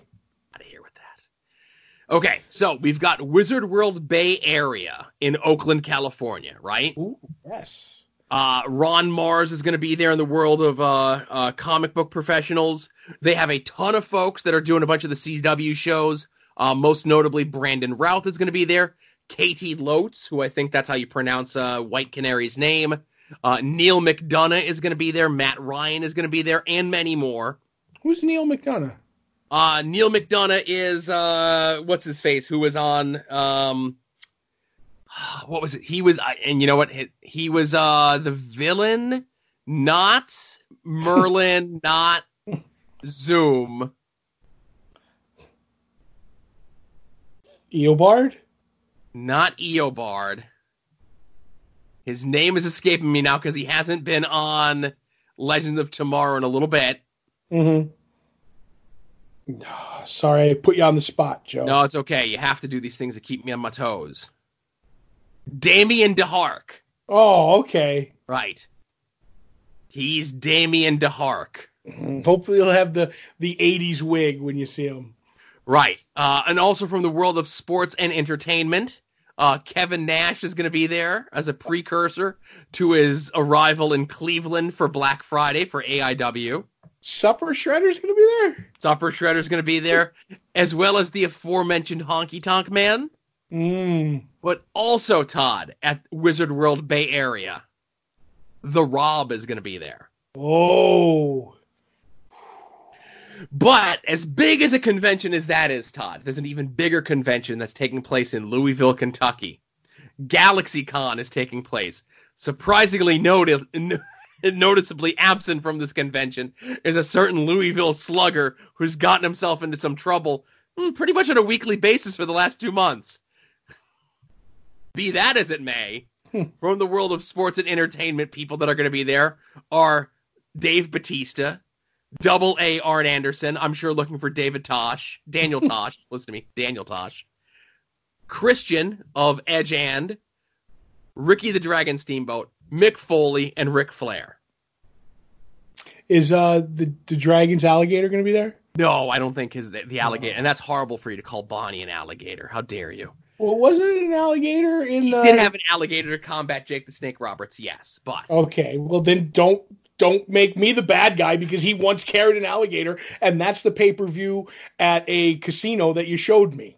Out of here. With that. Okay, so we've got Wizard World Bay Area in Oakland, California, right? Ooh, yes. Uh, Ron Marz is going to be there in the world of uh, uh, comic book professionals. They have a ton of folks that are doing a bunch of the CW shows. Uh, most notably, Brandon Routh is going to be there. Caity Lotz, who I think that's how you pronounce uh, White Canary's name. Uh, Neal McDonough is going to be there. Matt Ryan is going to be there, and many more. Who's Neal McDonough? Uh, Neal McDonough is uh, what's his face? Who was on? Um, what was it? He was, and you know what? He, he was uh, the villain, not Merlin, not Zoom. Eobard? not Eobard. His name is escaping me now because he hasn't been on Legends of Tomorrow in a little bit. Mm-hmm. Sorry, I put you on the spot, Joe. No, it's okay. You have to do these things to keep me on my toes. Damien Darhk. Oh, okay. Right. He's Damien Darhk. Mhm. Hopefully, he'll have the the '80s wig when you see him. Right. Uh, and also from the world of sports and entertainment, uh, Kevin Nash is going to be there as a precursor to his arrival in Cleveland for Black Friday for AIW. Supper Shredder's going to be there. Supper Shredder's going to be there, as well as the aforementioned Honky Tonk Man. Mm. But also, Todd, at Wizard World Bay Area, The Rob is going to be there. Oh, But as big as a convention as that is, Todd, there's an even bigger convention that's taking place in Louisville, Kentucky. GalaxyCon is taking place. Surprisingly noti- n- noticeably absent from this convention is a certain Louisville slugger who's gotten himself into some trouble hmm, pretty much on a weekly basis for the last two months. Be that as it may, from the world of sports and entertainment, people that are going to be there are Dave Batista, Double A Arn Anderson. I'm sure looking for David Tosh, Daniel Tosh. listen to me, Daniel Tosh. Christian of Edge and Ricky the Dragon Steamboat, Mick Foley, and Ric Flair. is uh the the dragon's alligator going to be there? No, I don't think his the, the alligator, and that's horrible for you to call Bonnie an alligator. How dare you? Well, wasn't it an alligator in He the? did have an alligator to combat Jake the Snake Roberts, yes, but Okay, well then don't don't make me the bad guy because he once carried an alligator, and that's the pay per view at a casino that you showed me.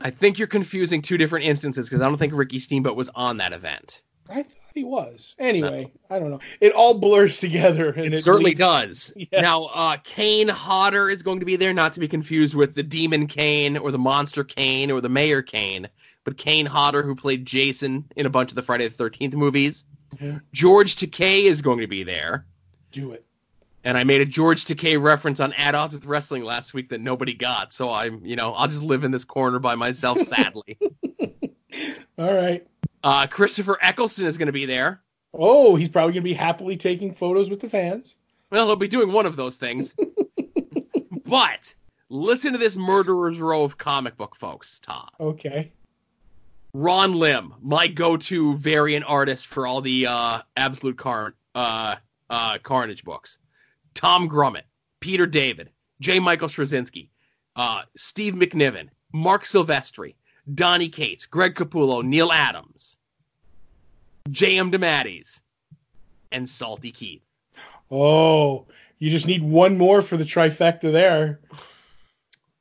I think you're confusing two different instances because I don't think Ricky Steamboat was on that event. I thought he was. Anyway, I don't know. It all blurs together, and It, it, certainly leads- does. Yes. Now, uh, Kane Hodder is going to be there, not to be confused with the Demon Kane or the Monster Kane or the Mayor Kane, but Kane Hodder, who played Jason in a bunch of the Friday the 13th movies. Mhm. George Takei is going to be there. Do it. And I made a George Takei reference on At Odds with Wrestling last week that nobody got. So I'm, you know, I'll just live in this corner by myself, sadly. All right. Uh, Christopher Eccleston is going to be there. Oh, he's probably going to be happily taking photos with the fans. Well, he'll be doing one of those things. but listen to this murderer's row of comic book folks, Tom. Okay. Ron Lim, my go-to variant artist for all the uh, Absolute Car- uh, uh, Carnage books. Tom Grummett, Peter David, J. Michael Straczynski, uh, Steve McNiven, Marc Silvestri, Donny Cates, Greg Capullo, Neal Adams, J.M. DeMatteis, and Salty Keith. Oh, you just need one more for the trifecta there.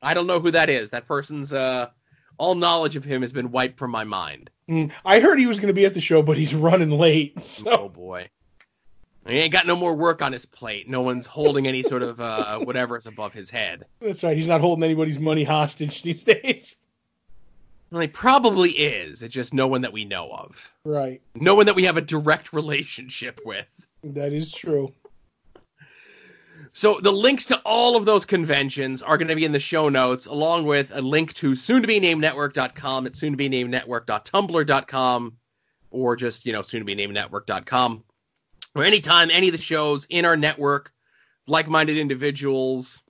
I don't know who that is. That person's uh, all knowledge of him has been wiped from my mind. Mm, I heard he was going to be at the show, but he's running late. So Oh boy. He ain't got no more work on his plate. No one's holding any sort of uh, whatever is above his head. that's right. He's not holding anybody's money hostage these days. Well, he probably is. It's just no one that we know of. Right. No one that we have a direct relationship with. That is true. So the links to all of those conventions are going to be in the show notes, along with a link to soon to be named network.com at soon to be named network.tumblr.com or just, you know, soon to be named network.com. Or anytime any of the shows in our network, like minded individuals,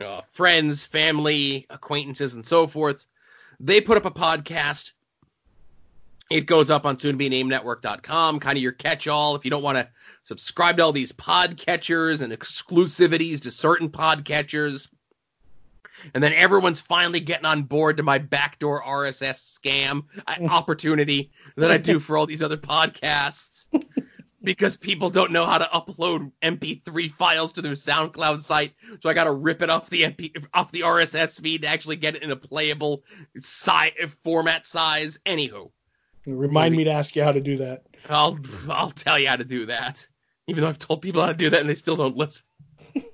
uh, friends, family, acquaintances, and so forth, they put up a podcast. It goes up on soon to be named network.com, kind of your catch all if you don't want to subscribe to all these podcatchers and exclusivities to certain podcatchers. and then everyone's finally getting on board to my backdoor RSS scam uh, opportunity that I do for all these other podcasts because people don't know how to upload MP3 files to their SoundCloud site. So I got to rip it off the MP off the RSS feed to actually get it in a playable si- format size. Anywho, Remind me to ask you how to do that. I'll I'll tell you how to do that. Even though I've told people how to do that and they still don't listen.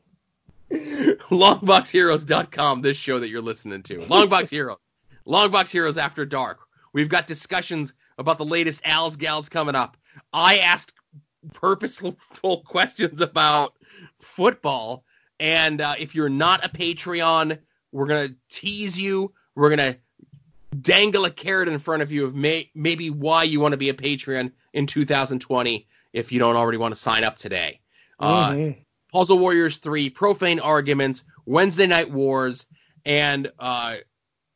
Longboxheroes.com, this show that you're listening to. Longbox Heroes. Longbox Heroes After Dark. We've got discussions about the latest Al's Gals coming up. I asked purposeful questions about football. And uh, if you're not a Patreon, we're going to tease you. We're going to dangle a carrot in front of you of may- maybe why you want to be a Patreon in 2020 if you don't already want to sign up today. Uh, Mhm. Puzzle Warriors 3, Profane Arguments, Wednesday Night Wars, and uh,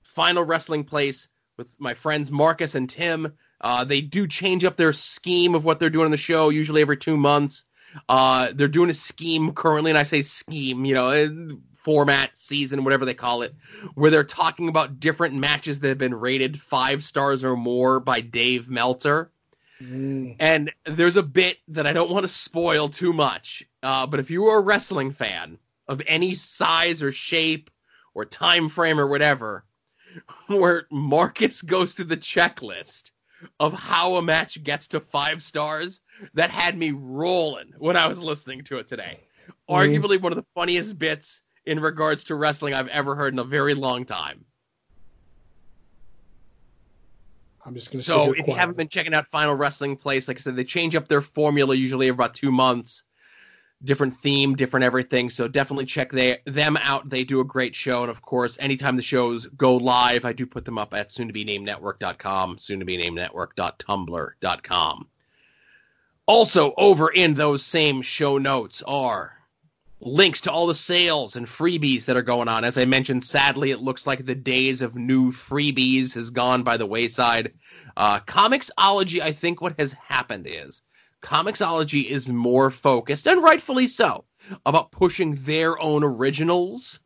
Final Wrestling Place with my friends Marcus and Tim. Uh, they do change up their scheme of what they're doing on the show, usually every two months. Uh, they're doing a scheme currently, and I say scheme, you know, eh, format, season, whatever they call it, where they're talking about different matches that have been rated five stars or more by Dave Meltzer. Mm. And there's a bit that I don't want to spoil too much, uh, but if you are a wrestling fan of any size or shape or time frame or whatever, where Marcus goes through the checklist of how a match gets to five stars, that had me rolling when I was listening to it today. Mm-hmm. Arguably one of the funniest bits in regards to wrestling I've ever heard in a very long time. I'm just going to So if you haven't been checking out Final Wrestling Place, like I said, they change up their formula usually every about two months. Different theme, different everything. So definitely check they, them out. They do a great show. And of course, anytime the shows go live, I do put them up at soon to be named network.com, soon to be named network.tumblr.com. Also, over in those same show notes are links to all the sales and freebies that are going on. As I mentioned, sadly, it looks like the days of new freebies has gone by the wayside. Uh, Comixology, I think what has happened is Comixology is more focused, and rightfully so, about pushing their own originals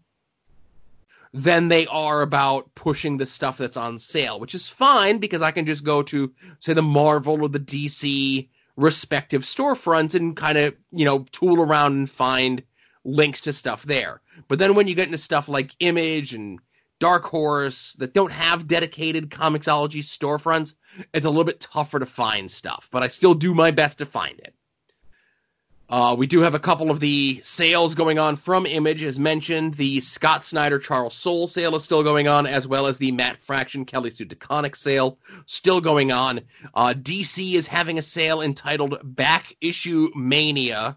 than they are about pushing the stuff that's on sale, which is fine because I can just go to, say, the Marvel or the DC respective storefronts and kind of, you know, tool around and find links to stuff there. But then when you get into stuff like Image and Dark Horse that don't have dedicated Comixology storefronts, it's a little bit tougher to find stuff. But I still do my best to find it. Uh, we do have a couple of the sales going on from Image, as mentioned. The Scott Snyder Charles Soule sale is still going on, as well as the Matt Fraction Kelly Sue DeConnick sale still going on. Uh, DC is having a sale entitled Back Issue Mania,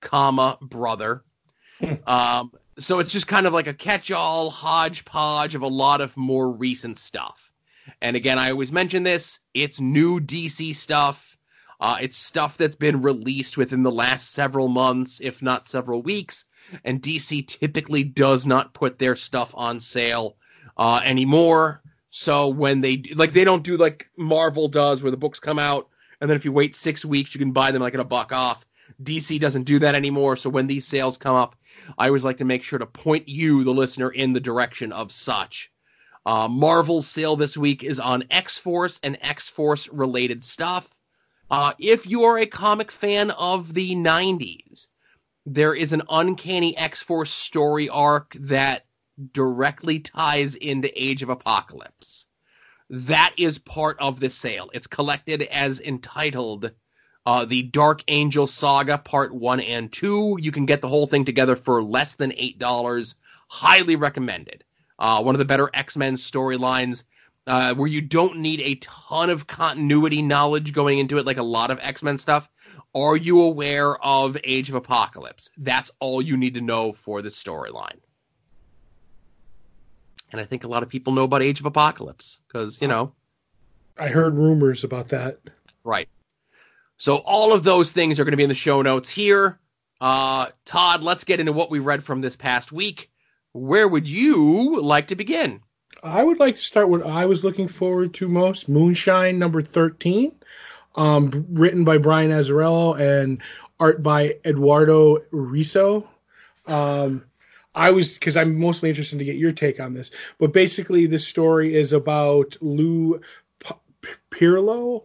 comma brother. um, so it's just kind of like a catch-all hodgepodge of a lot of more recent stuff. And again, I always mention this: it's new DC stuff. Uh, it's stuff that's been released within the last several months, if not several weeks. And DC typically does not put their stuff on sale uh, anymore. So when they like, they don't do like Marvel does, where the books come out, and then if you wait six weeks, you can buy them like at a buck off. DC doesn't do that anymore. So when these sales come up, I always like to make sure to point you, the listener, in the direction of such. Uh, Marvel's sale this week is on X Force and X Force related stuff. Uh, if you are a comic fan of the 90s, there is an Uncanny X Force story arc that directly ties into Age of Apocalypse. That is part of the sale. It's collected as entitled uh, the Dark Angel Saga Part 1 and 2. You can get the whole thing together for less than $8. Highly recommended. Uh, one of the better X Men storylines uh, where you don't need a ton of continuity knowledge going into it, like a lot of X Men stuff. Are you aware of Age of Apocalypse? That's all you need to know for the storyline. And I think a lot of people know about Age of Apocalypse because, you know, I heard rumors about that. Right. So all of those things are going to be in the show notes here. Uh, Todd, let's get into what we read from this past week. Where would you like to begin? I would like to start with I was looking forward to most Moonshine number 13, um, written by Brian Azzarello and art by Eduardo Risso. Um, I was because I'm mostly interested to get your take on this. But basically, this story is about Lou P- Pirlo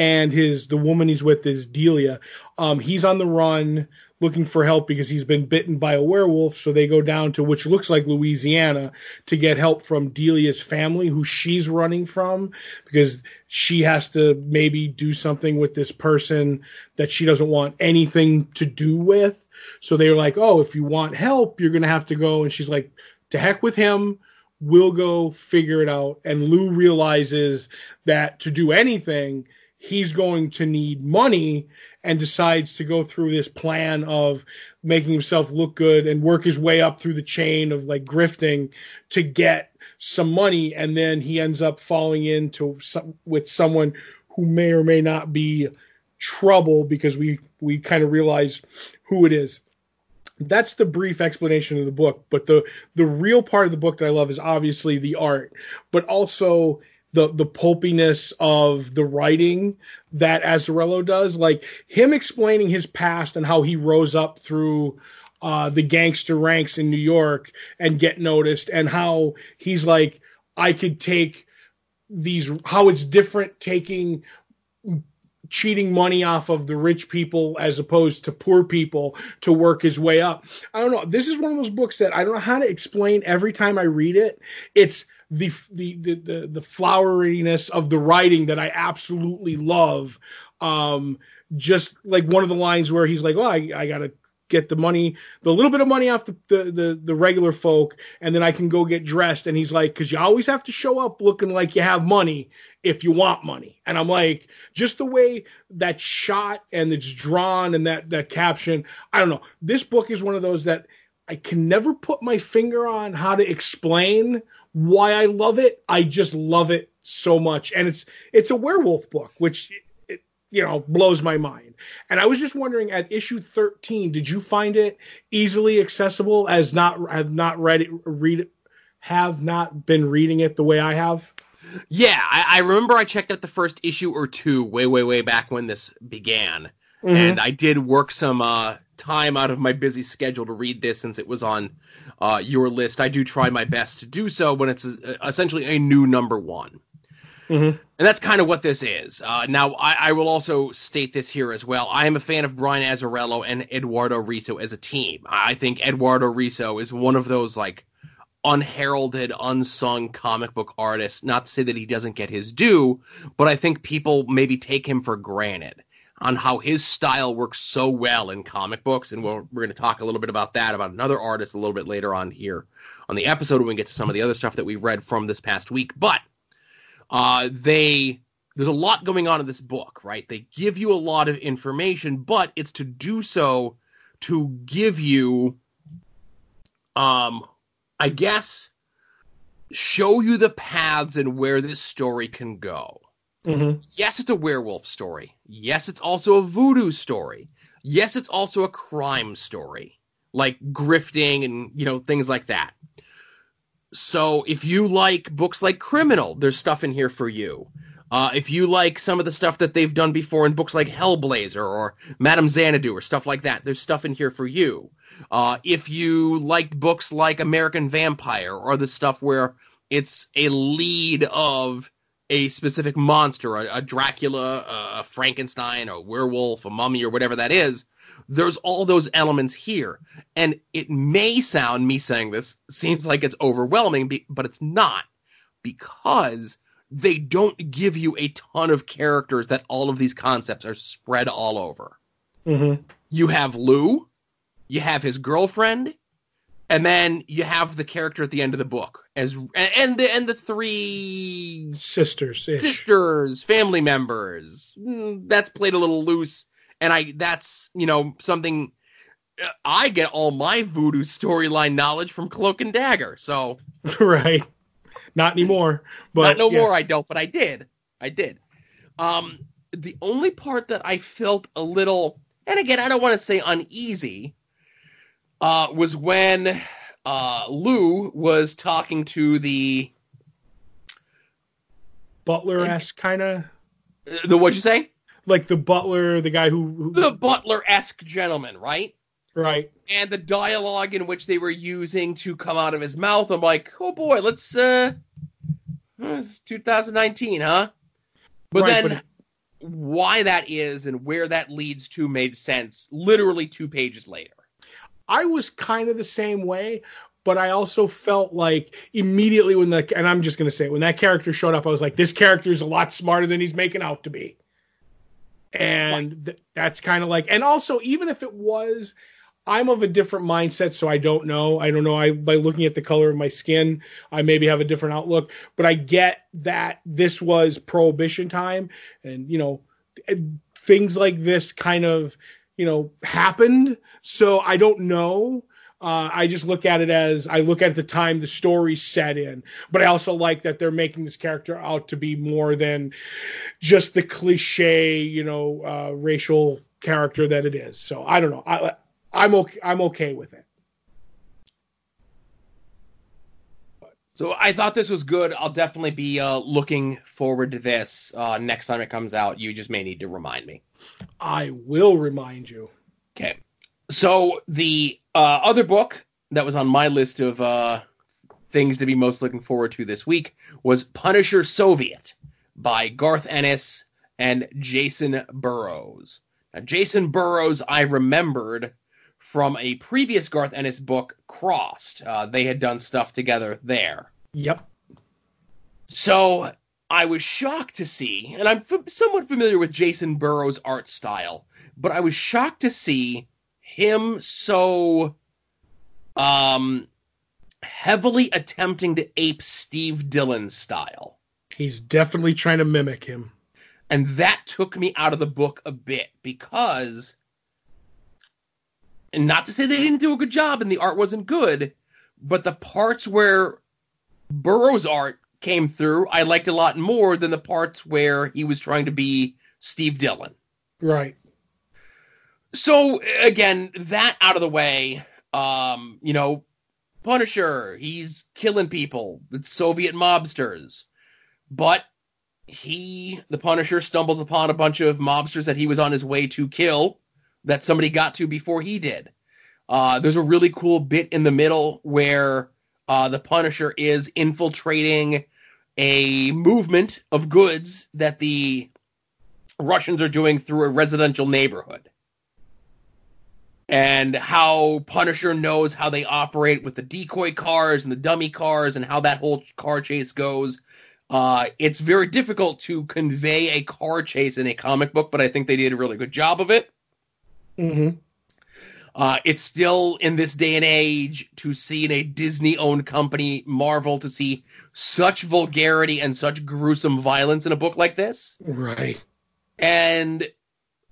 and his the woman he's with is Delia. Um, he's on the run looking for help because he's been bitten by a werewolf. So they go down to which looks like Louisiana to get help from Delia's family, who she's running from, because she has to maybe do something with this person that she doesn't want anything to do with. So they're like, oh, if you want help, you're going to have to go. And she's like, to heck with him. We'll go figure it out. And Lou realizes that to do anything, he's going to need money and decides to go through this plan of making himself look good and work his way up through the chain of like grifting to get some money. And then he ends up falling into some, with someone who may or may not be trouble because we we kind of realize who it is. That's the brief explanation of the book. But the the real part of the book that i love is obviously the art but also the the pulpiness of the writing that Azzarello does, like him explaining his past and how he rose up through uh, the gangster ranks in New York and get noticed, and how he's like, I could take these, how it's different taking cheating money off of the rich people as opposed to poor people to work his way up. I don't know. This is one of those books that I don't know how to explain every time I read it. It's the the the the, the floweriness of the writing that I absolutely love. Um, just like one of the lines where he's like, "Oh, I, I gotta get the money, the little bit of money off the, the, the, the, regular folk, and then I can go get dressed. And he's like, because you always have to show up looking like you have money if you want money. And I'm like, just the way that shot and it's drawn and that, that caption, I don't know. This book is one of those that I can never put my finger on how to explain why I love it. I just love it so much. And it's it's a werewolf book, which it, you know blows my mind. And I was just wondering at issue 13, did you find it easily accessible as not have not read it read have not been reading it the way I have? Yeah, I, I remember I checked out the first issue or two way, way, way back when this began. Mm-hmm. And I did work some uh, time out of my busy schedule to read this since it was on uh, your list. I do try my best to do so when it's a, essentially a new number one. Mm-hmm. And that's kind of what this is. Uh, now, I, I, will also state this here as well. I am a fan of Brian Azzarello and Eduardo Risso as a team. I think Eduardo Risso is one of those like unheralded, unsung comic book artists. Not to say that he doesn't get his due, but I think people maybe take him for granted on how his style works so well in comic books. And we're, we're going to talk a little bit about that, about another artist a little bit later on here on the episode when we get to some of the other stuff that we've read from this past week. But uh, they there's a lot going on in this book, right? They give you a lot of information, but it's to do so to give you, um, I guess, show you the paths and where this story can go. Mm-hmm. Yes, it's a werewolf story. Yes, it's also a voodoo story. Yes, it's also a crime story, like grifting and you know things like that. So if you like books like Criminal, there's stuff in here for you. Uh, if you like some of the stuff that they've done before in books like Hellblazer or Madame Xanadu or stuff like that, there's stuff in here for you. Uh, if you like books like American Vampire or the stuff where it's a lead of a specific monster, a, a Dracula, a, Frankenstein, a werewolf, a mummy, or whatever that is, there's all those elements here. And it may sound, me saying this, seems like it's overwhelming, but it's not because they don't give you a ton of characters that all of these concepts are spread all over. Mm-hmm. You have Lou, you have his girlfriend, and then you have the character at the end of the book as and the and the three sisters sisters family members. Mm, that's played a little loose. And i that's you know something uh, i get all my voodoo storyline knowledge from cloak and dagger. So right. Not anymore but not no yes. more i don't but i did. I did. Um the only part that i felt a little and again i don't want to say uneasy uh, was when uh, Lou was talking to the butler esque kind of. The what'd you say? Like the butler, the guy who, who... the butler esque gentleman, right? Right. and the dialogue in which they were using to come out of his mouth. I'm like, oh boy, let's uh, it's 2019, huh? But Right, then why that is and where that leads to made sense literally two pages later. I was kind of the same way, but I also felt like immediately when the and I'm just gonna say it, when that character showed up, I was like, this character is a lot smarter than he's making out to be. And th- that's kind of like, and also even if it was, I'm of a different mindset, so I don't know. I don't know. I by looking at the color of my skin, I maybe have a different outlook, but I get that this was prohibition time, and you know, things like this kind of you know happened. So i don't know. Uh, i just look at it as i look at the time the story set in. But i also like that they're making this character out to be more than just the cliche you know uh, racial character that it is. So i don't know. I, i'm okay i'm okay with it So I thought this was good. I'll definitely be uh, looking forward to this uh, next time it comes out. You just may need to remind me. i will remind you Okay. So the uh, other book that was on my list of uh, things to be most looking forward to this week was Punisher Soviet by Garth Ennis and Jacen Burrows. Now, Jacen Burrows, I remembered from a previous Garth Ennis book, Crossed. Uh, they had done stuff together there. yep So I was shocked to see, and I'm f- somewhat familiar with Jacen Burrows' art style, but I was shocked to see him so um, heavily attempting to ape Steve Dillon's style. he's definitely trying to mimic him And that took me out of the book a bit because, and not to say they didn't do a good job and the art wasn't good, but the parts where Burrows' art came through, I liked a lot more than the parts where he was trying to be Steve Dillon. right So again, that out of the way, um, you know, Punisher, he's killing people. It's Soviet mobsters. But he, the Punisher, stumbles upon a bunch of mobsters that he was on his way to kill that somebody got to before he did. Uh, there's a really cool bit in the middle where uh, the Punisher is infiltrating a movement of goods that the Russians are doing through a residential neighborhood and how Punisher knows how they operate with the decoy cars and the dummy cars and how that whole car chase goes. Uh, it's very difficult to convey a car chase in a comic book, but I think they did a really good job of it. Mm-hmm. Uh, it's still in this day and age to see in a Disney owned company, Marvel, to see such vulgarity and such gruesome violence in a book like this right and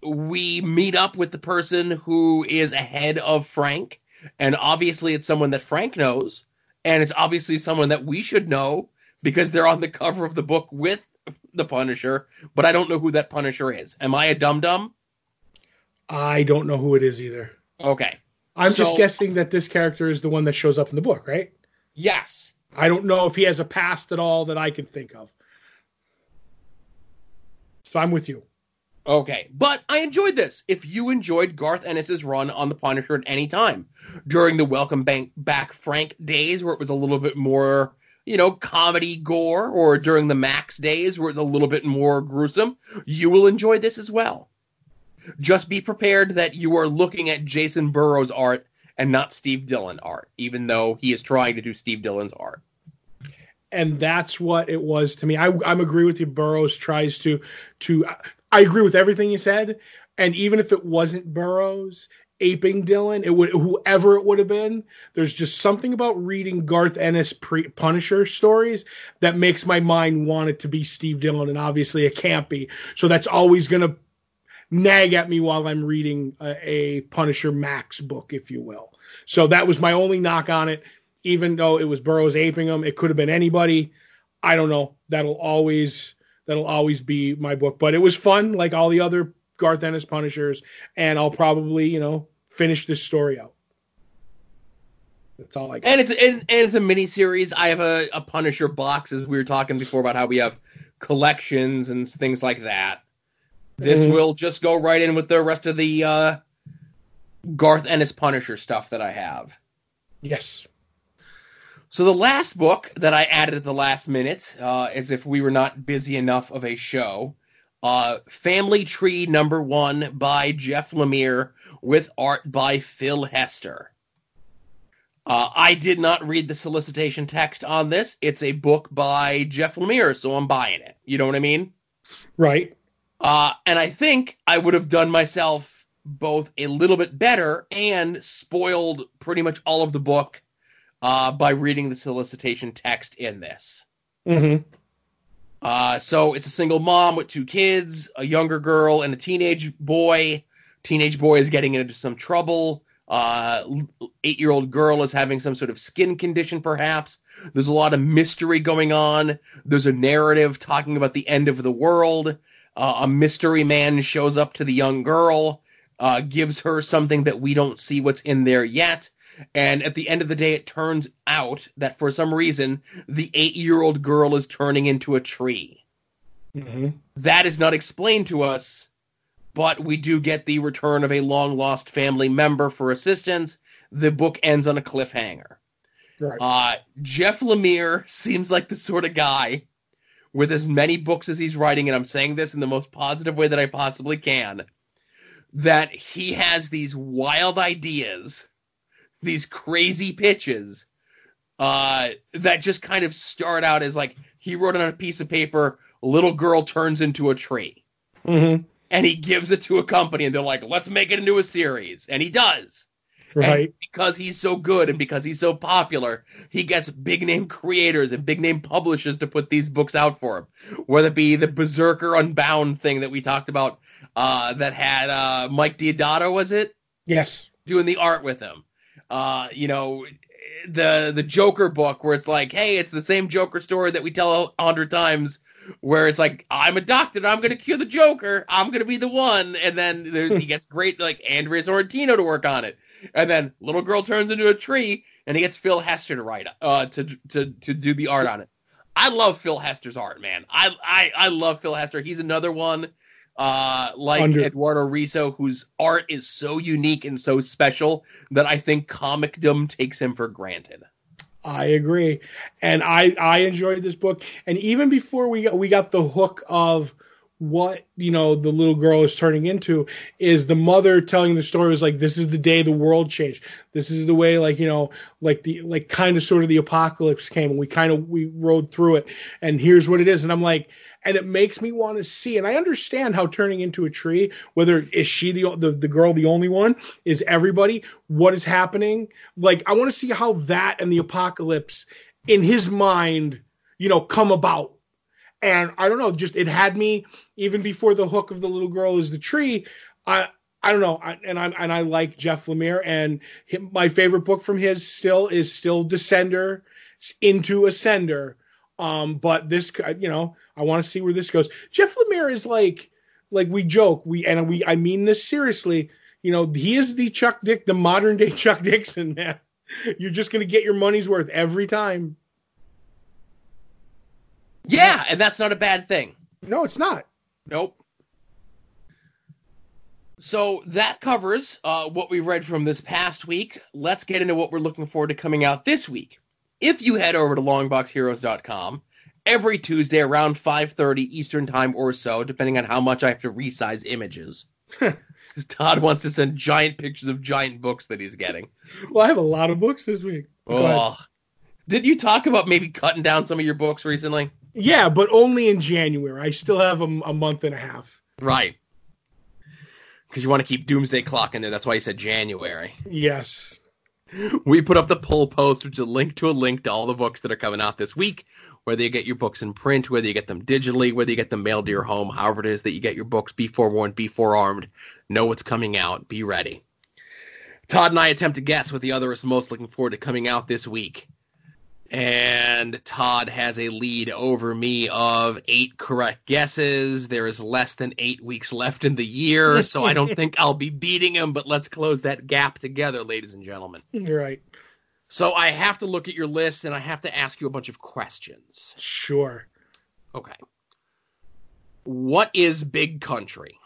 we meet up with the person who is ahead of Frank, and obviously it's someone that Frank knows, and it's obviously someone that we should know because they're on the cover of the book with the Punisher, but I don't know who that Punisher is. Am I a dum dum? I don't know who it is either Okay. i'm So- just guessing that this character is the one that shows up in the book right Yes. I don't know if he has a past at all that I can think of. So I'm with you. Okay, but I enjoyed this. If you enjoyed Garth Ennis's run on the Punisher at any time during the Welcome Bank Back Frank days, where it was a little bit more, you know, comedy gore, or during the Max days where it's a little bit more gruesome, you will enjoy this as well. Just be prepared that you are looking at Jacen Burrows' art and not Steve Dillon art, even though he is trying to do Steve Dillon's art. And that's what it was to me. I, I'm agree with you. Burrows tries to to. I agree with everything you said. And even if it wasn't Burrows aping Dillon, it would whoever it would have been. There's just something about reading Garth Ennis pre- Punisher stories that makes my mind want it to be Steve Dillon, and obviously it can't be. So that's always going to nag at me while I'm reading a, a Punisher Max book, if you will. So that was my only knock on it. Even though it was Burrows aping him, it could have been anybody. I don't know. That'll always that'll always be my book. But it was fun, like all the other Garth Ennis Punishers, and I'll probably you know finish this story out. That's all I got. And it's and, and it's a mini series. I have a, a Punisher box, as we were talking before about how we have collections and things like that. This Mhm. will just go right in with the rest of the uh, Garth Ennis Punisher stuff that I have. Yes. So the last book that I added at the last minute, uh, as if we were not busy enough of a show, uh, Family Tree Number One by Jeff Lemire with art by Phil Hester. Uh, I did not read the solicitation text on this. It's a book by Jeff Lemire, so I'm buying it. You know what I mean? Right. Uh, and I think I would have done myself both a little bit better and spoiled pretty much all of the book uh, by reading the solicitation text in this. Mm-hmm. Uh, so it's a single mom with two kids, a younger girl and a teenage boy. Teenage boy is getting into some trouble. Uh, eight year old girl is having some sort of skin condition, perhaps. There's a lot of mystery going on. There's a narrative talking about the end of the world. Uh, a mystery man shows up to the young girl, uh, gives her something that we don't see what's in there yet. And at the end of the day, it turns out that for some reason, the eight year old girl is turning into a tree. Mm-hmm. That is not explained to us, but we do get the return of a long lost family member for assistance. The book ends on a cliffhanger. Right. Uh, Jeff Lemire seems like the sort of guy with as many books as he's writing, and I'm saying this in the most positive way that I possibly can, that he has these wild ideas, these crazy pitches, uh, that just kind of start out as like he wrote it on a piece of paper, little girl turns into a tree. mm-hmm. And he gives it to a company, and they're like, let's make it into a series. And he does. Right. And because he's so good and because he's so popular, he gets big name creators and big name publishers to put these books out for him. Whether it be the Berserker Unbound thing that we talked about, uh, that had uh, Mike Deodato, was it? Yes. Doing the art with him. Uh, you know, the the Joker book where it's like, hey, it's the same Joker story that we tell a hundred times. Where it's like, I'm a doctor, I'm gonna cure the Joker, I'm gonna be the one, and then he gets great like Andreas Sorrentino to work on it and then little girl turns into a tree, and he gets Phil Hester to write uh to to to do the art on it. I love Phil Hester's art, man. I I I love Phil Hester. He's another one uh like Under- Eduardo Risso whose art is so unique and so special that I think comicdom takes him for granted. I agree, and I I enjoyed this book, and even before we got we got the hook of what you know the little girl is turning into is the mother telling the story was like this is the day the world changed. This is the way like you know like the like kind of sort of the apocalypse came and we kind of we rode through it and here's what it is. And i'm like and it makes me want to see and i understand how turning into a tree whether is she the, the the girl the only one is everybody what is happening. Like i want to see how that and the apocalypse in his mind you know come about and I don't know, just it had me even before the hook of the little girl is the tree. I I don't know, I, and I and I like Jeff Lemire, and him, my favorite book from his still is still Descender into Ascender. Um, but this, you know, I want to see where this goes. Jeff Lemire is like, like we joke, we and we, I mean this seriously. You know, he is the Chuck Dick, the modern day Chuck Dixon man. You're just gonna get your money's worth every time. Yeah, and that's not a bad thing. No, it's not. Nope. So that covers uh, what we read from this past week. Let's get into what we're looking forward to coming out this week. If you head over to longboxheroes.com every Tuesday around 5:30 Eastern Time or so, depending on how much I have to resize images. Todd wants to send giant pictures of giant books that he's getting. Well, I have a lot of books this week. Go ahead. Oh. Did you talk about maybe cutting down some of your books recently? Yeah, but only in January. I still have a, a month and a half. Right. Because you want to keep Doomsday Clock in there. That's why you said January. Yes. We put up the poll post, which is a link to a link to all the books that are coming out this week. Whether you get your books in print, whether you get them digitally, whether you get them mailed to your home, however it is that you get your books, be forewarned, be forearmed, know what's coming out, be ready. Todd and I attempt to guess what the other is most looking forward to coming out this week. And Todd has a lead over me of eight correct guesses. There is less than eight weeks left in the year, so I don't think I'll be beating him, but let's close that gap together, ladies and gentlemen. You're right. So I have to look at your list and I have to ask you a bunch of questions. Sure. Okay. What is Big Country?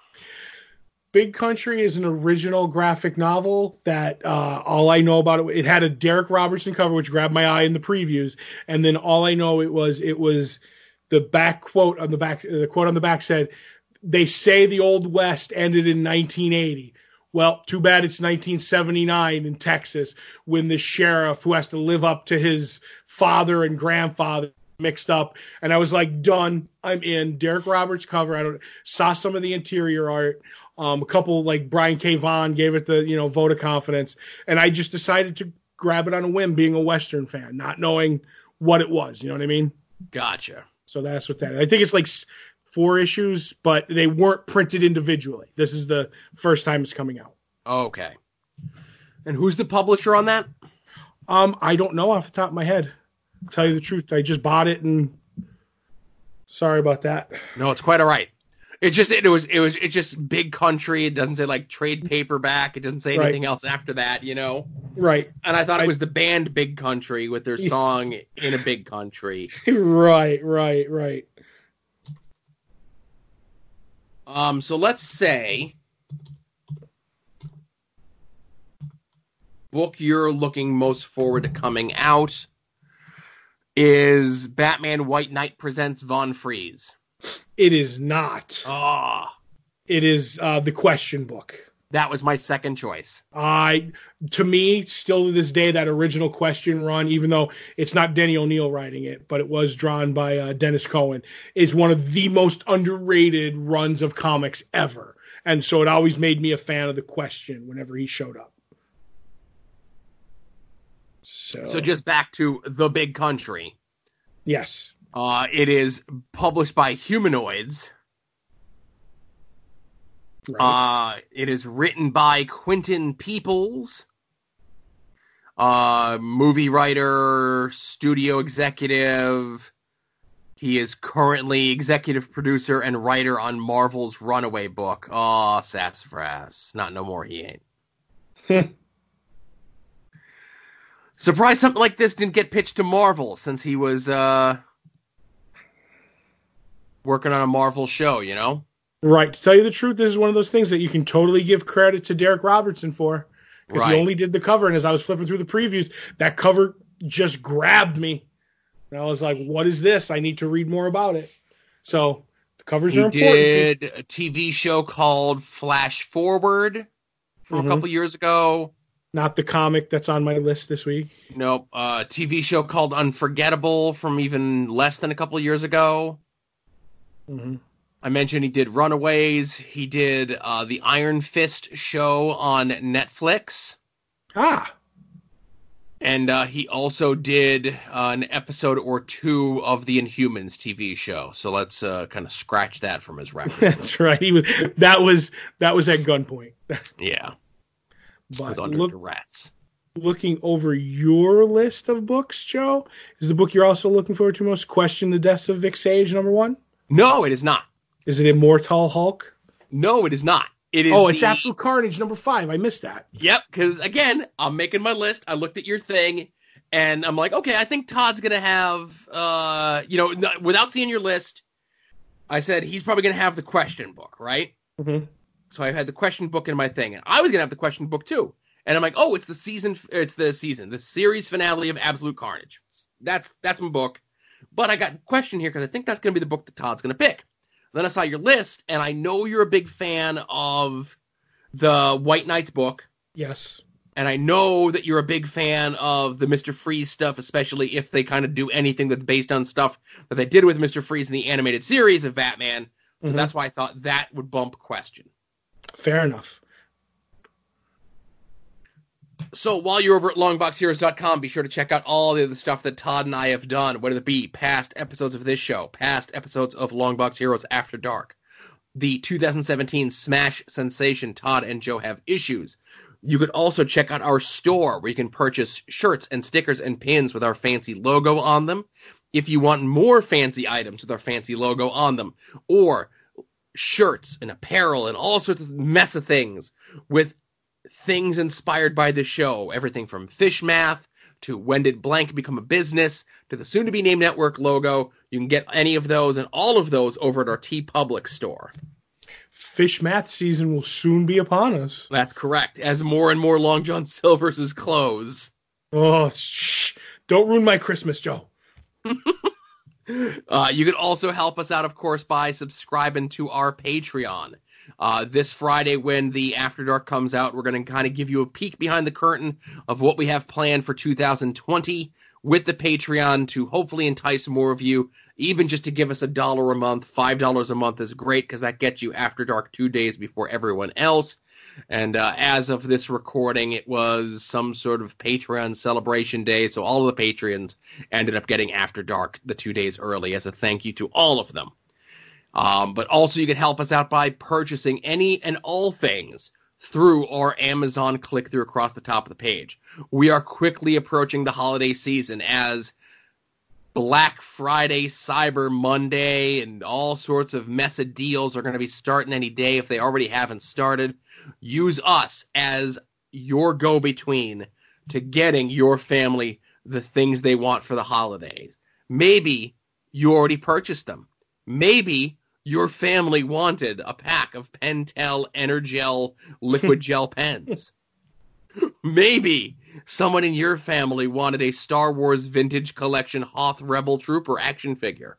Big Country is an original graphic novel that uh, all I know about it. It had a Derek Robertson cover, which grabbed my eye in the previews, and then all I know it was it was the back quote on the back. The quote on the back said, "They say the Old West ended in 1980." Well, too bad it's 1979 in Texas when the sheriff who has to live up to his father and grandfather mixed up. And I was like, done. I'm in. Derek Roberts cover. I don't saw some of the interior art. Um, a couple like Brian K. Vaughan gave it the you know vote of confidence, and I just decided to grab it on a whim, being a Western fan, not knowing what it was. You know what I mean? Gotcha. So that's what that. I think it's like four issues, but they weren't printed individually. This is the first time it's coming out. Okay. And who's the publisher on that? Um, I don't know off the top of my head. Tell you the truth, I just bought it and sorry about that. No, it's quite all right. It just it was it was it's just big country. It doesn't say like trade paperback. It doesn't say Right. anything else after that, you know. Right, And I thought I- it was the band Big Country with their song "In a Big Country." right, right, right. Um, so let's say book you're looking most forward to coming out is Batman White Knight presents Von Freeze. It is not. Ah, It is uh, the question book. that was my second choice. I, to me, still to this day, that original question run, even though it's not Denny O'Neil writing it, but it was drawn by uh, Denys Cowan, is one of the most underrated runs of comics ever. And so it always made me a fan of the question whenever he showed up. So, So just back to the Big Country. yes, Uh, it is published by Humanoids. right. Uh, it is written by Quinton Peeples, uh, movie writer, studio executive. He is currently executive producer and writer on Marvel's Runaway book. Oh, sassafras. Not no more, he ain't. Surprised something like this didn't get pitched to Marvel since he was uh, working on a Marvel show, you know? Right. To tell you the truth, this is one of those things that you can totally give credit to Derek Robertson for. Because Right. he only did the cover, and as I was flipping through the previews, that cover just grabbed me. And I was like, what is this? I need to read more about it. So the covers he are important. did a TV show called Flash Forward from Mhm. a couple years ago. Not the comic that's on my list this week. Nope. Uh, TV show called Unforgettable from even less than a couple years ago. Hmm I mentioned he did Runaways. He did uh, the Iron Fist show on Netflix. Ah, And uh, he also did uh, an episode or two of the Inhumans TV show. So let's uh, kind of scratch that from his record. that's right. He was that was that was at gunpoint. yeah, But was under look, duress. looking over your list of books, Joe, is the book you're also looking forward to most Question the Deaths of Vic Sage, number one? No, it is not. Is it Immortal Hulk? No, it is not. It is. Oh, it's the- Absolute Carnage, number five. I missed that. Yep, because again, I'm making my list. I looked at your thing, and I'm like, okay, I think Todd's gonna have, uh, you know, n- without seeing your list, I said he's probably gonna have the question book, right? Mhm. So I had the question book in my thing, and I was gonna have the question book too. And I'm like, oh, it's the season, it's the season, the series finale of Absolute Carnage. That's that's my book. But I got a question here because I think that's gonna be the book that Todd's gonna pick. Then I saw your list, and I know you're a big fan of the White Knights book Yes. and I know that you're a big fan of the Mr. Freeze stuff, especially if they kind of do anything that's based on stuff that they did with Mr. Freeze in the animated series of Batman. So Mhm. that's why I thought that would bump question. Fair enough. So while you're over at longboxheroes.com, be sure to check out all the other stuff that Todd and I have done, whether it be past episodes of this show, past episodes of Longbox Heroes After Dark, the 2017 Smash sensation Todd and Joe have issues. You could also check out our store where you can purchase shirts and stickers and pins with our fancy logo on them. If you want more fancy items with our fancy logo on them, or shirts and apparel and all sorts of mess of things with things inspired by the show. Everything from fish math to when did blank become a business to the soon to be named network logo. You can get any of those and all of those over at our TeePublic store. fish math season will soon be upon us. That's correct. As more and more Long John Silver's close. Oh, shh. Don't ruin my Christmas, Joe. Uh, you can also help us out, of course, by subscribing to our Patreon. Uh, this Friday, when the After Dark comes out, we're going to kind of give you a peek behind the curtain of what we have planned for 2020 with the Patreon to hopefully entice more of you, even just to give us a dollar a month. Five dollars a month is great because that gets you After Dark two days before everyone else. And uh, as of this recording, it was some sort of Patreon celebration day, so all of the patrons ended up getting After Dark the two days early as a thank you to all of them. Um, but also, you can help us out by purchasing any and all things through our Amazon click through across the top of the page. We are quickly approaching the holiday season as Black Friday, Cyber Monday, and all sorts of mess of deals are going to be starting any day if they already haven't started. Use us as your go between to getting your family the things they want for the holidays. Maybe you already purchased them. Maybe your family wanted a pack of Pentel Energel liquid gel pens. Maybe someone in your family wanted a Star Wars Vintage Collection Hoth Rebel Trooper action figure.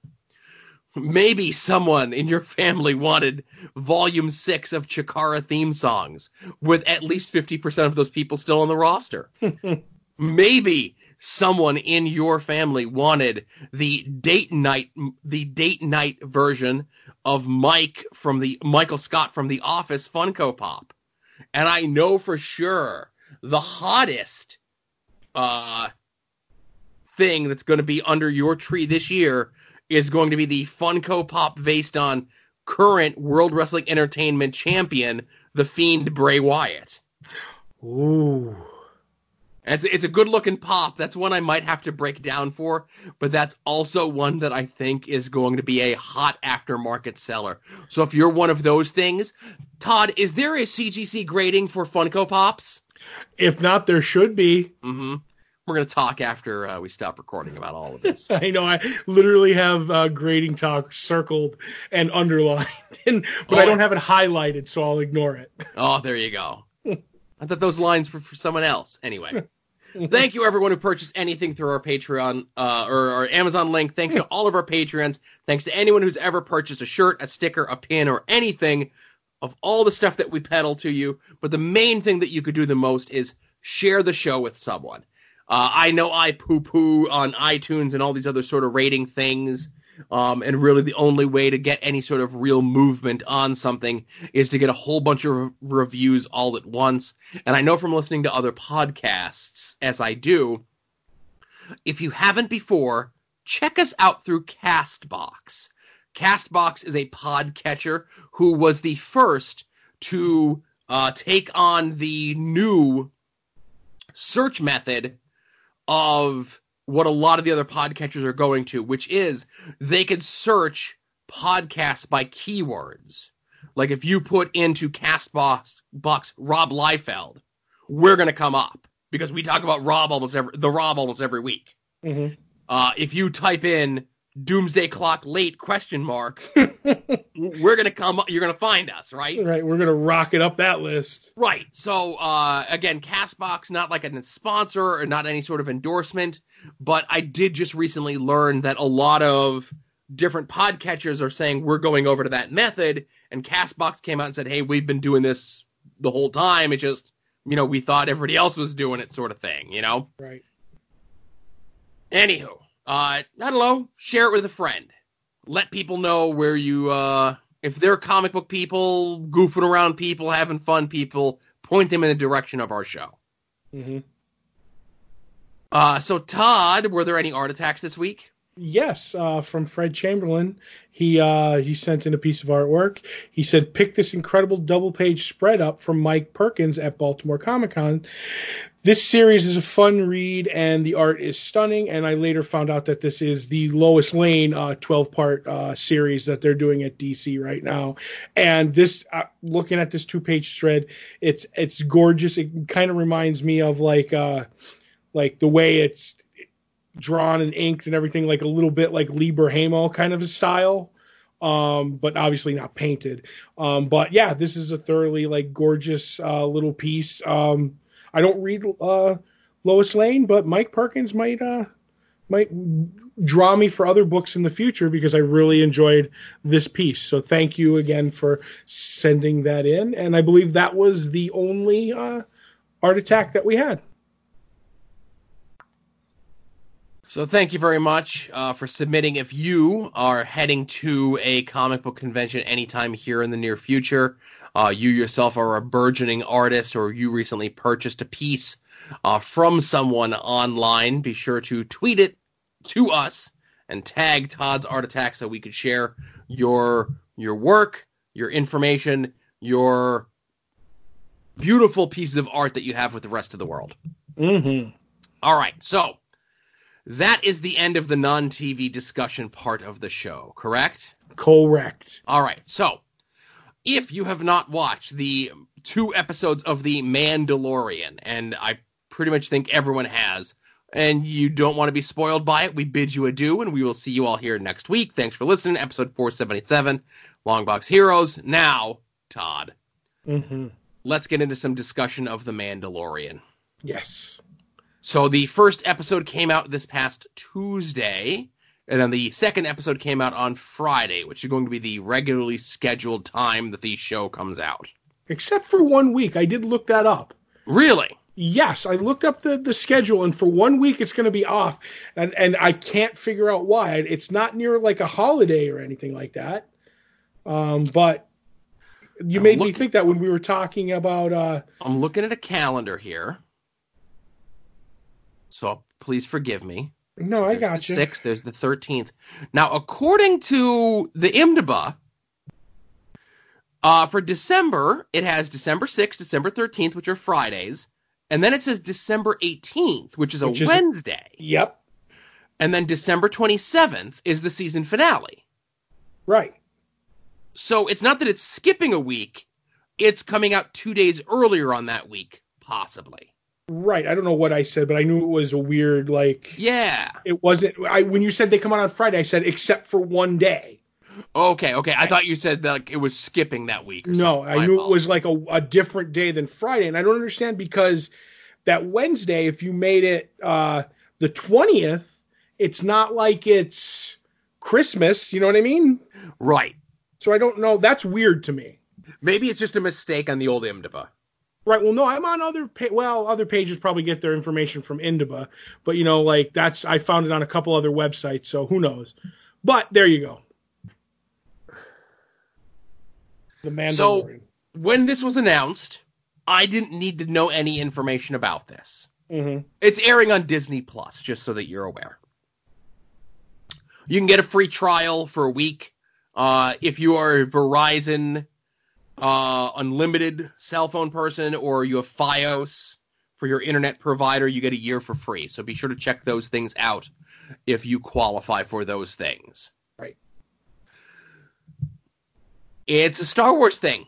Maybe someone in your family wanted volume six of Chikara theme songs, with at least 50% of those people still on the roster. Maybe someone in your family wanted the date night the date night version of Mike from the Michael Scott from the Office Funko Pop. And I know for sure the hottest uh thing that's going to be under your tree this year is going to be the Funko Pop based on current World Wrestling Entertainment champion, the Fiend Bray Wyatt. Ooh. It's it's a good looking pop. That's one I might have to break down for, but that's also one that I think is going to be a hot aftermarket seller. So if you're one of those things, Todd, is there a CGC grading for Funko Pops? If not, there should be. Mm-hmm. We're gonna talk after uh, we stop recording about all of this. I know. I literally have uh, grading talk circled and underlined, and, but Oh, I don't have it highlighted, so I'll ignore it. Oh, there you go. I thought those lines were for someone else. Anyway, thank you everyone who purchased anything through our Patreon uh, or our Amazon link. Thanks to all of our Patreons. Thanks to anyone who's ever purchased a shirt, a sticker, a pin, or anything of all the stuff that we peddle to you. But the main thing that you could do the most is share the show with someone. Uh, I know I poo poo on iTunes and all these other sort of rating things. Um, and really, the only way to get any sort of real movement on something is to get a whole bunch of re- reviews all at once. And I know from listening to other podcasts, as I do, if you haven't before, check us out through Castbox. Castbox is a podcatcher who was the first to uh, take on the new search method of what a lot of the other podcatchers are going to, which is they could search podcasts by keywords. Like if you put into Castbox box Rob Liefeld, we're gonna come up because we talk about Rob almost every the Rob almost every week. Mhm. Uh, if you type in Doomsday Clock late question mark, we're gonna come. up You're gonna find us, right? Right, we're gonna rocket up that list. Right. So uh, again, Castbox not like a sponsor or not any sort of endorsement, but I did just recently learn that a lot of different podcatchers are saying we're going over to that method, and Castbox came out and said, "Hey, we've been doing this the whole time. It just you know we thought everybody else was doing it, sort of thing. You know." Right. Anywho, uh, I don't know. Share it with a friend. Let people know where you, uh, if they're comic book people, goofing around people, having fun people, point them in the direction of our show. Mm-hmm. Uh, so Todd, were there any art attacks this week? Yes, uh, from Fred Chamberlain. He uh, he sent in a piece of artwork. He said, "Pick this incredible double page spread up from Mike Perkins at Baltimore Comic Con. This series is a fun read, and the art is stunning. And I later found out that this is the Lois Lane uh, twelve part uh, series that they're doing at DC right now. And this, uh, looking at this two page thread, it's it's gorgeous. It kind of reminds me of like uh, like the way it's drawn and inked and everything like a little bit like Lee Bermejo kind of a style. um, but obviously not painted. Um, but yeah, this is a thoroughly like gorgeous uh, little piece. Um, I don't read uh, Lois Lane, but Mike Perkins might uh, might draw me for other books in the future because I really enjoyed this piece. So thank you again for sending that in, and I believe that was the only uh, art attack that we had. So thank you very much uh, for submitting. If you are heading to a comic book convention anytime here in the near future, uh, you yourself are a burgeoning artist, or you recently purchased a piece uh, from someone online, be sure to tweet it to us and tag Todd's Art Attack so we could share your your work, your information, your beautiful pieces of art that you have with the rest of the world. Mm-hmm. All right, so that is the end of the non-TV discussion part of the show, correct? Correct. All right, so if you have not watched the two episodes of The Mandalorian, and I pretty much think everyone has, and you don't want to be spoiled by it, we bid you adieu, and we will see you all here next week. Thanks for listening. Episode 477, Longbox Heroes. Now, Todd, Mm-hmm. let's get into some discussion of The Mandalorian. Yes. So the first episode came out this past Tuesday, and then the second episode came out on Friday, which is going to be the regularly scheduled time that the show comes out. Except for one week, I did look that up. Really? Yes, I looked up the, the schedule, and for one week it's going to be off, and and I can't figure out why. It's not near like a holiday or anything like that. Um, but you I'm made me think that when we were talking about uh, I'm looking at a calendar here. So please forgive me. no, I got you. Sixth, there's the thirteenth. Now, according to the IMDb, uh, for December, it has December sixth, December thirteenth, which are Fridays, and then it says December eighteenth, which is a Which is- Wednesday, Yep, and then December twenty seventh is the season finale. right. So it's not that it's skipping a week; it's coming out two days earlier on that week, possibly. Right. I don't know what I said, but I knew it was a weird like Yeah. it wasn't I when you said they come out on Friday, I said except for one day. Okay. Okay. I thought you said that like, it was skipping that week. or No, something. I My knew it was like a, a different day than Friday, and I don't understand because that Wednesday, if you made it uh, the twentieth, it's not like it's Christmas. You know what I mean? right. So I don't know. That's weird to me. Maybe it's just a mistake on the old IMDb. Right. Well, no, I'm on other. Pa- well, other pages probably get their information from IMDb, but you know, like that's I found it on a couple other websites, so who knows? But there you go. The Mandalorian. So When this was announced, I didn't need to know any information about this. hmm It's airing on Disney Plus, just so that you're aware. You can get a free trial for a week. Uh, if you are a Verizon uh, unlimited cell phone person or you have Fios for your internet provider, you get a year for free. So be sure to check those things out if you qualify for those things. Right. It's a Star Wars thing.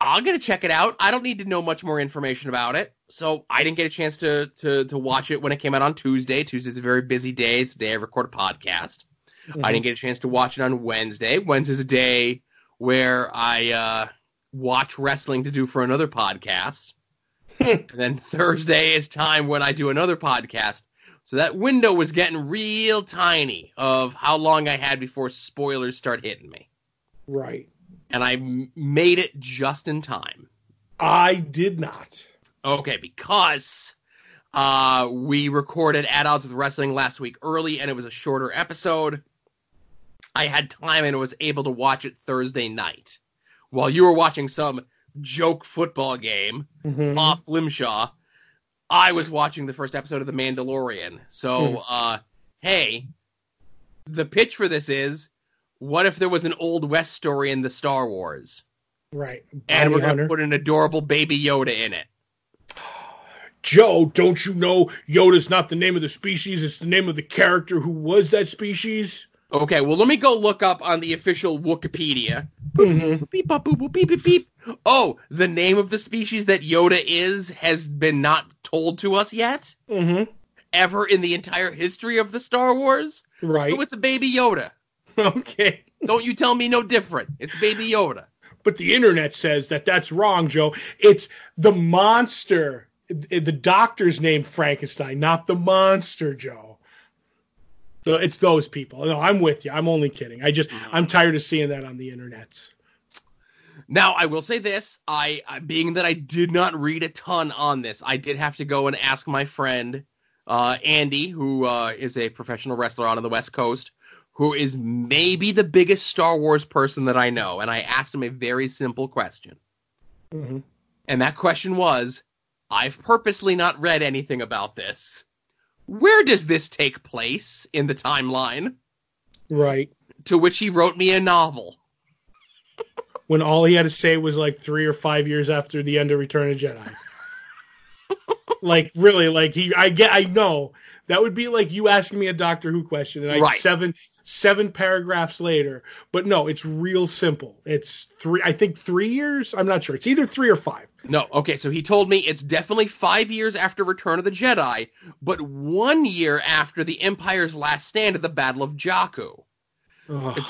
I'm gonna check it out. I don't need to know much more information about it, so I didn't get a chance to to to watch it when it came out on Tuesday. Tuesday's a very busy day. It's the day I record a podcast. I didn't get a chance to watch it on Wednesday. Wednesday's a day where I uh, watch wrestling to do for another podcast, and then Thursday is time when I do another podcast. So that window was getting real tiny of how long I had before spoilers start hitting me, Right. and I m- made it just in time. I did not. Okay, because uh, we recorded At Odds with Wrestling last week early, and it was a shorter episode. I had time and was able to watch it Thursday night while you were watching some joke football game Mhm. off Flimshaw. I was watching the first episode of The Mandalorian. So, Hmm. uh, hey, the pitch for this is what if there was an Old West story in the Star Wars? Right. And we're going to put an adorable baby Yoda in it. Joe, don't you know Yoda's not the name of the species? It's the name of the character who was that species. Okay, well, let me go look up on the official Wikipedia. Mm-hmm. Beep, bop, boop, boop, beep, beep, beep. Oh, the name of the species that Yoda is has been not told to us yet, Mm-hmm. ever in the entire history of the Star Wars. Right. So it's a baby Yoda. okay. Don't you tell me no different. It's Baby Yoda. But the internet says that that's wrong, Joe. It's the monster. The doctor's named Frankenstein, not the monster, Joe. So it's those people. No, I'm with you. I'm only kidding. I just I'm tired of seeing that on the internet. Now, I will say this: I, I being that I did not read a ton on this, I did have to go and ask my friend uh, Andy, who uh, is a professional wrestler out on the West Coast, who is maybe the biggest Star Wars person that I know, and I asked him a very simple question, Mm-hmm. and that question was: I've purposely not read anything about this. Where does this take place in the timeline? Right. To which he wrote me a novel. When all he had to say was like three or five years after the end of Return of Jedi. like really, like he I get I know. That would be like you asking me a Doctor Who question and I Right. seven seven paragraphs later. But no, it's real simple. It's three I think three years. I'm not sure. It's either three or five. No, okay, so he told me it's definitely five years after Return of the Jedi, but one year after the Empire's last stand at the Battle of Jakku. Ugh.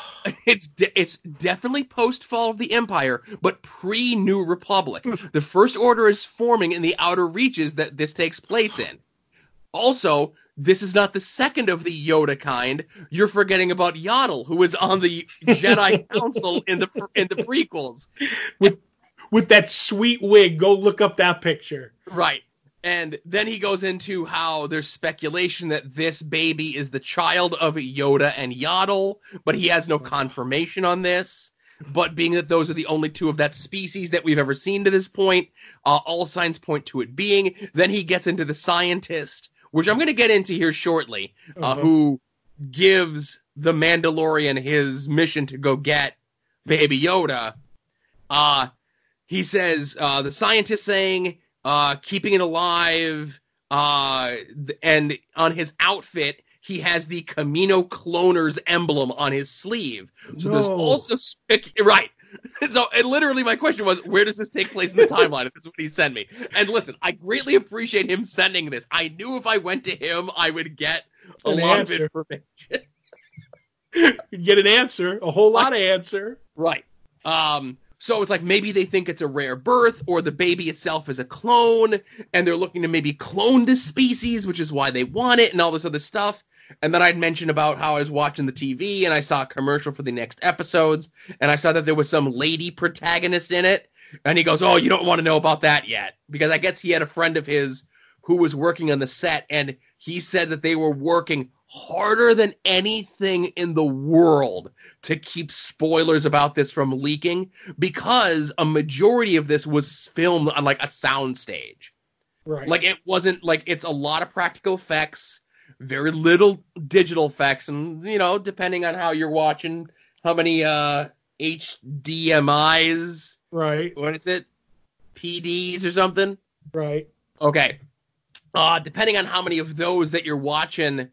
It's de- it's definitely post fall of the Empire, but pre New Republic. the First Order is forming in the outer reaches that this takes place in. Also, this is not the second of the Yoda kind. You're forgetting about Yaddle, who was on the Jedi Council in the in the prequels. With with that sweet wig, go look up that picture. Right. And then he goes into how there's speculation that this baby is the child of Yoda and Yaddle, but he has no confirmation on this. But being that those are the only two of that species that we've ever seen to this point, uh, all signs point to it being. Then he gets into the scientist, which I'm going to get into here shortly, uh, Uh-huh. who gives the Mandalorian his mission to go get Baby Yoda. Uh, he says uh, the scientist saying uh, keeping it alive, uh, and on his outfit he has the Kamino cloners emblem on his sleeve. So there's also spec- right. So and literally my question was, where does this take place in the timeline? If this is what he sent me. And listen, I greatly appreciate him sending this. I knew if I went to him, I would get a An lot answer. of information. You'd get an answer, a whole lot of answer. Right. Um, so it's like maybe they think it's a rare birth, or the baby itself is a clone, and they're looking to maybe clone this species, which is why they want it, and all this other stuff. And then I'd mentioned about how I was watching the TV and I saw a commercial for the next episodes, and I saw that there was some lady protagonist in it. And he goes, Oh, you don't want to know about that yet. Because I guess he had a friend of his who was working on the set, and he said that they were working harder than anything in the world to keep spoilers about this from leaking because a majority of this was filmed on like a sound stage. Right. Like it wasn't like it's a lot of practical effects, very little digital effects, and you know, depending on how you're watching, how many uh HDMI's, right. what is it? PDs or something? Right. Okay. Uh, depending on how many of those that you're watching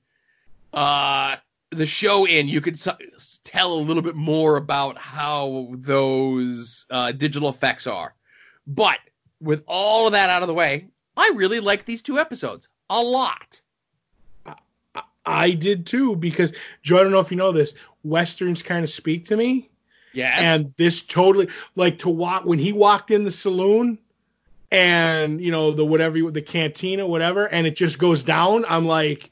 uh, the show in, you could s- tell a little bit more about how those uh, digital effects are. But with all of that out of the way, I really like these two episodes a lot. I did too because Joe, I don't know if you know this, westerns kind of speak to me, Yes. and this totally like to walk when he walked in the saloon, and you know the whatever the cantina whatever, and it just goes down. I'm like,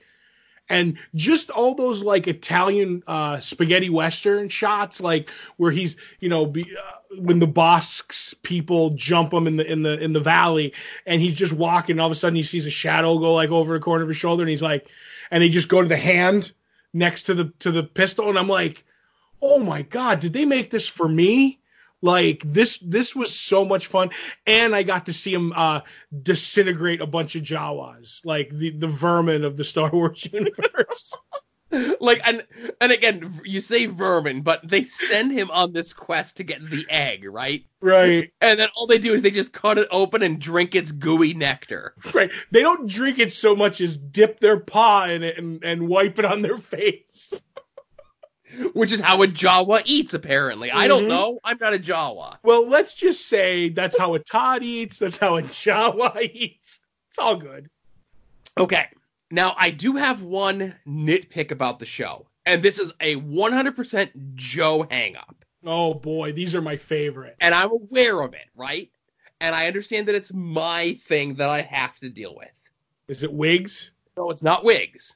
and just all those like Italian uh, spaghetti western shots, like where he's you know be, uh, when the Bossk's people jump him in the in the in the valley, and he's just walking. And all of a sudden, he sees a shadow go like over the corner of his shoulder, and he's like, and they just go to the hand next to the to the pistol, and I'm like, oh my god, did they make this for me? Like this, this was so much fun, and I got to see him uh, disintegrate a bunch of Jawas, like the the vermin of the Star Wars universe. like and and again, you say vermin, but they send him on this quest to get the egg, right? right, And then all they do is they just cut it open and drink its gooey nectar. right. They don't drink it so much as dip their paw in it and, and wipe it on their face. which is how a Jawa eats, apparently. I don't Mhm. know. I'm not a Jawa. Well, let's just say that's how a Todd eats. That's how a Jawa eats. It's all good. Okay. Now, I do have one nitpick about the show, and this is a 100% Joe hangup. Oh boy, these are my favorite. And I'm aware of it, right? And I understand that it's my thing that I have to deal with. Is it wigs? No, it's not wigs.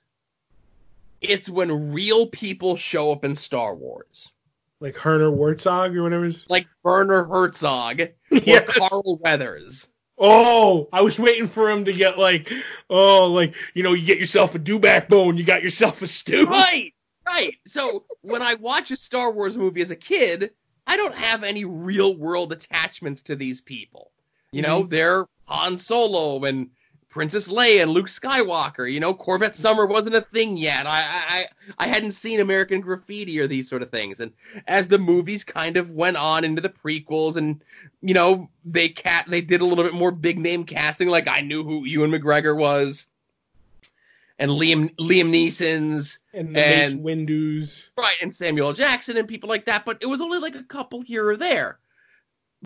It's when real people show up in Star Wars. Like Herner Wertzog or whatever. Like Werner Herzog or Yes. Carl Weathers. Oh, I was waiting for him to get like, oh, like you know, you get yourself a do backbone, you got yourself a stew. Right, right. So when I watch a Star Wars movie as a kid, I don't have any real world attachments to these people. You know, mm-hmm. they're Han Solo and Princess Leia and Luke Skywalker. You know, Corvette Summer wasn't a thing yet. I, I I hadn't seen American Graffiti or these sort of things. And as the movies kind of went on into the prequels, and you know, they cat they did a little bit more big name casting. Like I knew who Ewan McGregor was, and Liam Liam Neeson's And the Mace Windu's. right and Samuel Jackson and people like that. But it was only like a couple here or there.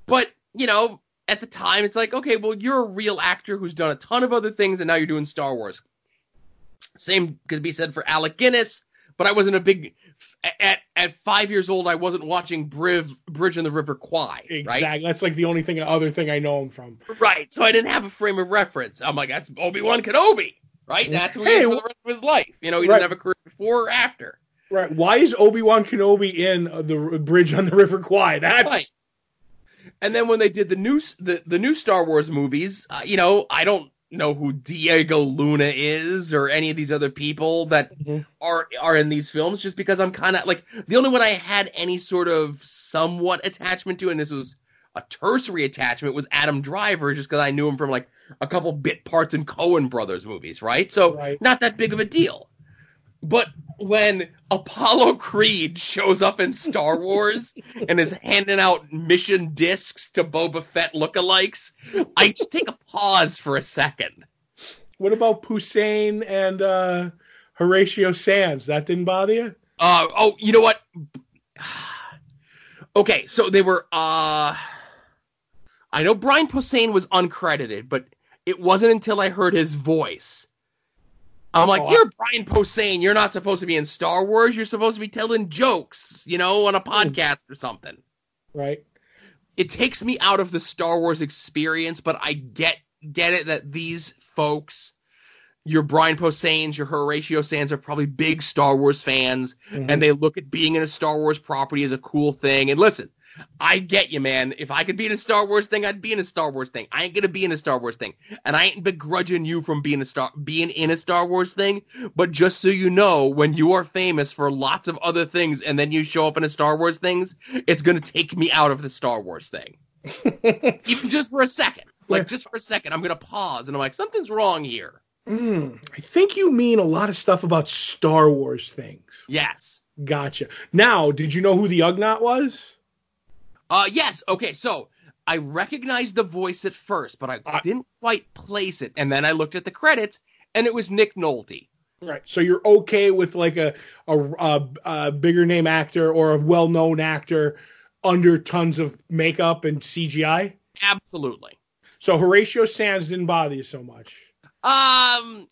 But you know, at the time, it's like okay, well, you're a real actor who's done a ton of other things, and now you're doing Star Wars. Same could be said for Alec Guinness, but I wasn't a big at at five years old. I wasn't watching Briv, Bridge in the River Kwai, right? Exactly. That's like the only thing, other thing I know him from. Right. So I didn't have a frame of reference. I'm like, that's Obi Wan Kenobi, right? That's who he Hey, is for the rest of his life. You know, he Right. didn't have a career before or after. Right. Why is Obi Wan Kenobi in uh, the bridge on the River Kwai? That's Right. And then when they did the new the, the new Star Wars movies, uh, you know, I don't know who Diego Luna is or any of these other people that Mhm. are are in these films just because I'm kind of like the only one I had any sort of somewhat attachment to and this was a tertiary attachment was Adam Driver just because I knew him from like a couple bit parts in Coen Brothers movies, right? So Right. not that big of a deal. But when Apollo Creed shows up in Star Wars and is handing out mission discs to Boba Fett lookalikes, I just take a pause for a second. What about Posehn and uh, Horatio Sanz? That didn't bother you? Uh, oh, you know what? Okay, so they were. uh I know Brian Posehn was uncredited, but it wasn't until I heard his voice. I'm like, Oh, you're Brian Posehn. You're not supposed to be in Star Wars. You're supposed to be telling jokes, you know, on a podcast or something. Right. it takes me out of the Star Wars experience, but I get get it that these folks, your Brian Posehns, your Horatio Sanz, are probably big Star Wars fans, Mhm. and they look at being in a Star Wars property as a cool thing. And listen, I get you, man. If I could be in a Star Wars thing, I'd be in a Star Wars thing. I ain't gonna be in a Star Wars thing, and I ain't begrudging you from being a star being in a Star Wars thing. But just so you know, when you are famous for lots of other things, and then you show up in a Star Wars things, it's gonna take me out of the Star Wars thing, even just for a second. Like Yeah. just for a second, I'm gonna pause, and I'm like, something's wrong here. Mm, I think you mean a lot of stuff about Star Wars things. Yes. Gotcha. Now, did you know who the Ugnaught was? Uh, yes. Okay. So I recognized the voice at first, but I I- didn't quite place it. And then I looked at the credits, and it was Nick Nolte. Right. So you're okay with like a a, a, a bigger name actor or a well known actor under tons of makeup and CGI? Absolutely. So Horatio Sanz didn't bother you so much Um,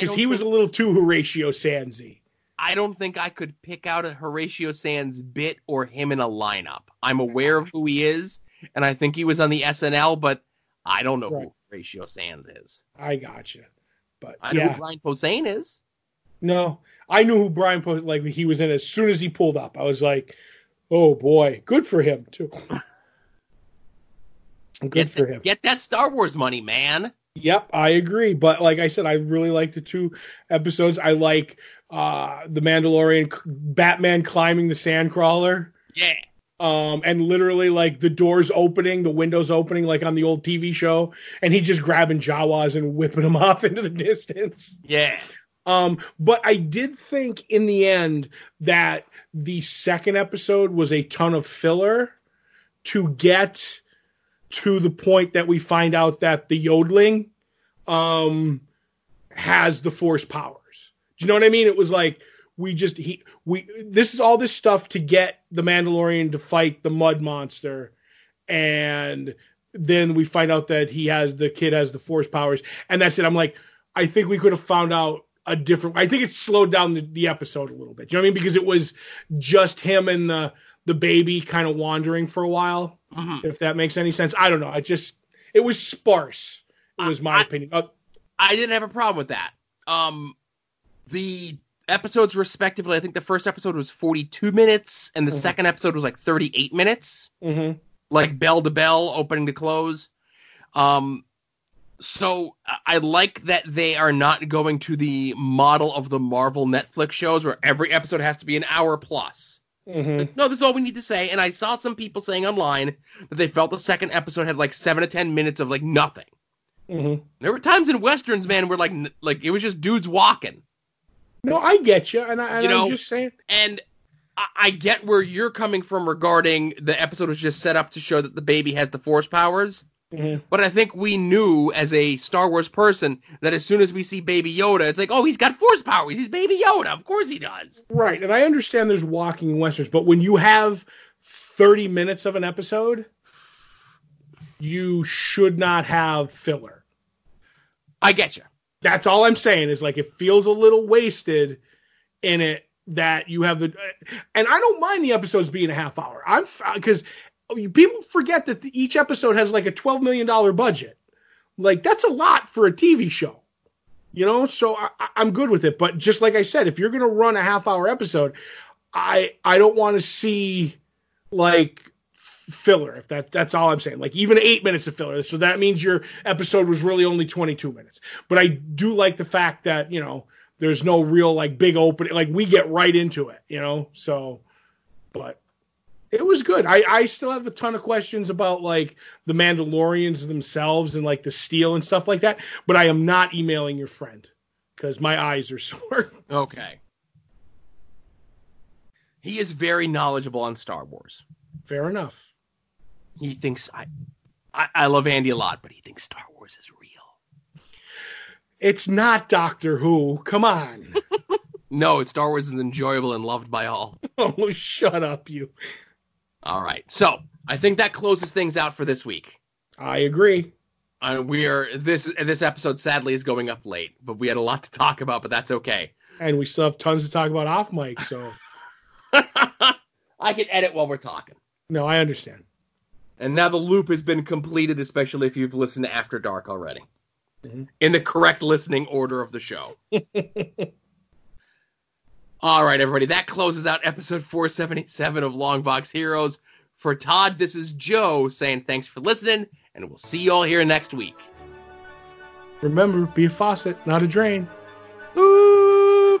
because he was a little too Horatio Sandsy. I don't think I could pick out a Horatio Sanz bit or him in a lineup. I'm aware of who he is, and I think he was on the SNL, but I don't know Right. who Horatio Sanz is. I gotcha. But I know yeah, who Brian Posehn is. no, I knew who Brian Post like he was in as soon as he pulled up. I was like, oh boy, good for him too. Good Get, for th- him. get that Star Wars money, man. Yep, I agree. But like I said, I really like the two episodes. I like uh the Mandalorian, Batman climbing the sandcrawler, Yeah. um, and literally like the doors opening, the windows opening, like on the old TV show, and he's just grabbing Jawas and whipping them off into the distance. Yeah. Um, but I did think in the end that the second episode was a ton of filler to get to the point that we find out that the yodeling um has the force powers. Do you know what I mean? It was like we just he we this is all this stuff to get the Mandalorian to fight the mud monster and then we find out that he has the kid has the force powers and that's it. I'm like I think we could have found out a different. I think it slowed down the, the episode a little bit. Do you know what I mean? Because it was just him and the the baby kind of wandering for a while. Mhm. If that makes any sense, I don't know. I just it was sparse. It was my I- opinion. Uh, I didn't have a problem with that. Um, the episodes respectively, I think the first episode was 42 minutes, and the Mhm. second episode was like 38 minutes, mhm. like bell to bell, opening to close. Um, so I- like that they are not going to the model of the Marvel Netflix shows where every episode has to be an hour plus. Mhm. Like, no, that's all we need to say. And I saw some people saying online that they felt the second episode had like seven to ten minutes of like nothing. Mhm. There were times in westerns, man, where like like it was just dudes walking. No, I get you, and, I, and You know- I'm just saying. And I, get where you're coming from regarding the episode was just set up to show that the baby has the force powers. Mhm. But I think we knew as a Star Wars person that as soon as we see Baby Yoda, it's like, oh, he's got force powers. He's Baby Yoda. Of course he does. Right, and I understand there's walking westerns, but when you have 30 minutes of an episode, you should not have filler. I get you. That's all I'm saying is like it feels a little wasted in it that you have the and I don't mind the episodes being a half hour. I'm because people forget that the, each episode has like a 12 million dollar budget. Like that's a lot for a TV show. You know, so I, I'm good with it. But just like I said, if you're to run a half hour episode, I I don't want to see like filler. If that that's all I'm saying. Like even eight minutes of filler. So that means your episode was really only 22 minutes. But I do like the fact that you know there's no real like big opening. Like we get right into it. You know, so but it was good. I, I still have a ton of questions about like the Mandalorians themselves and like the steel and stuff like that. But I am not emailing your friend because my eyes are sore. Okay. He is very knowledgeable on Star Wars. Fair enough. He thinks I, I, I love Andy a lot, but he thinks Star Wars is real. It's not Doctor Who. Come on. No, Star Wars is enjoyable and loved by all. oh, shut up, you. All right, so I think that closes things out for this week. I agree. Uh, we are this this episode sadly is going up late, but we had a lot to talk about, but that's okay. And we still have tons to talk about off mic. So, I can edit while we're talking. no, I understand. And now the loop has been completed, especially if you've listened to After Dark already. Mhm. In the correct listening order of the show. All right, everybody. That closes out episode 477 of Longbox Heroes. For Todd, this is Joe saying thanks for listening, and we'll see you all here next week. Remember, be a faucet, not a drain. Boop!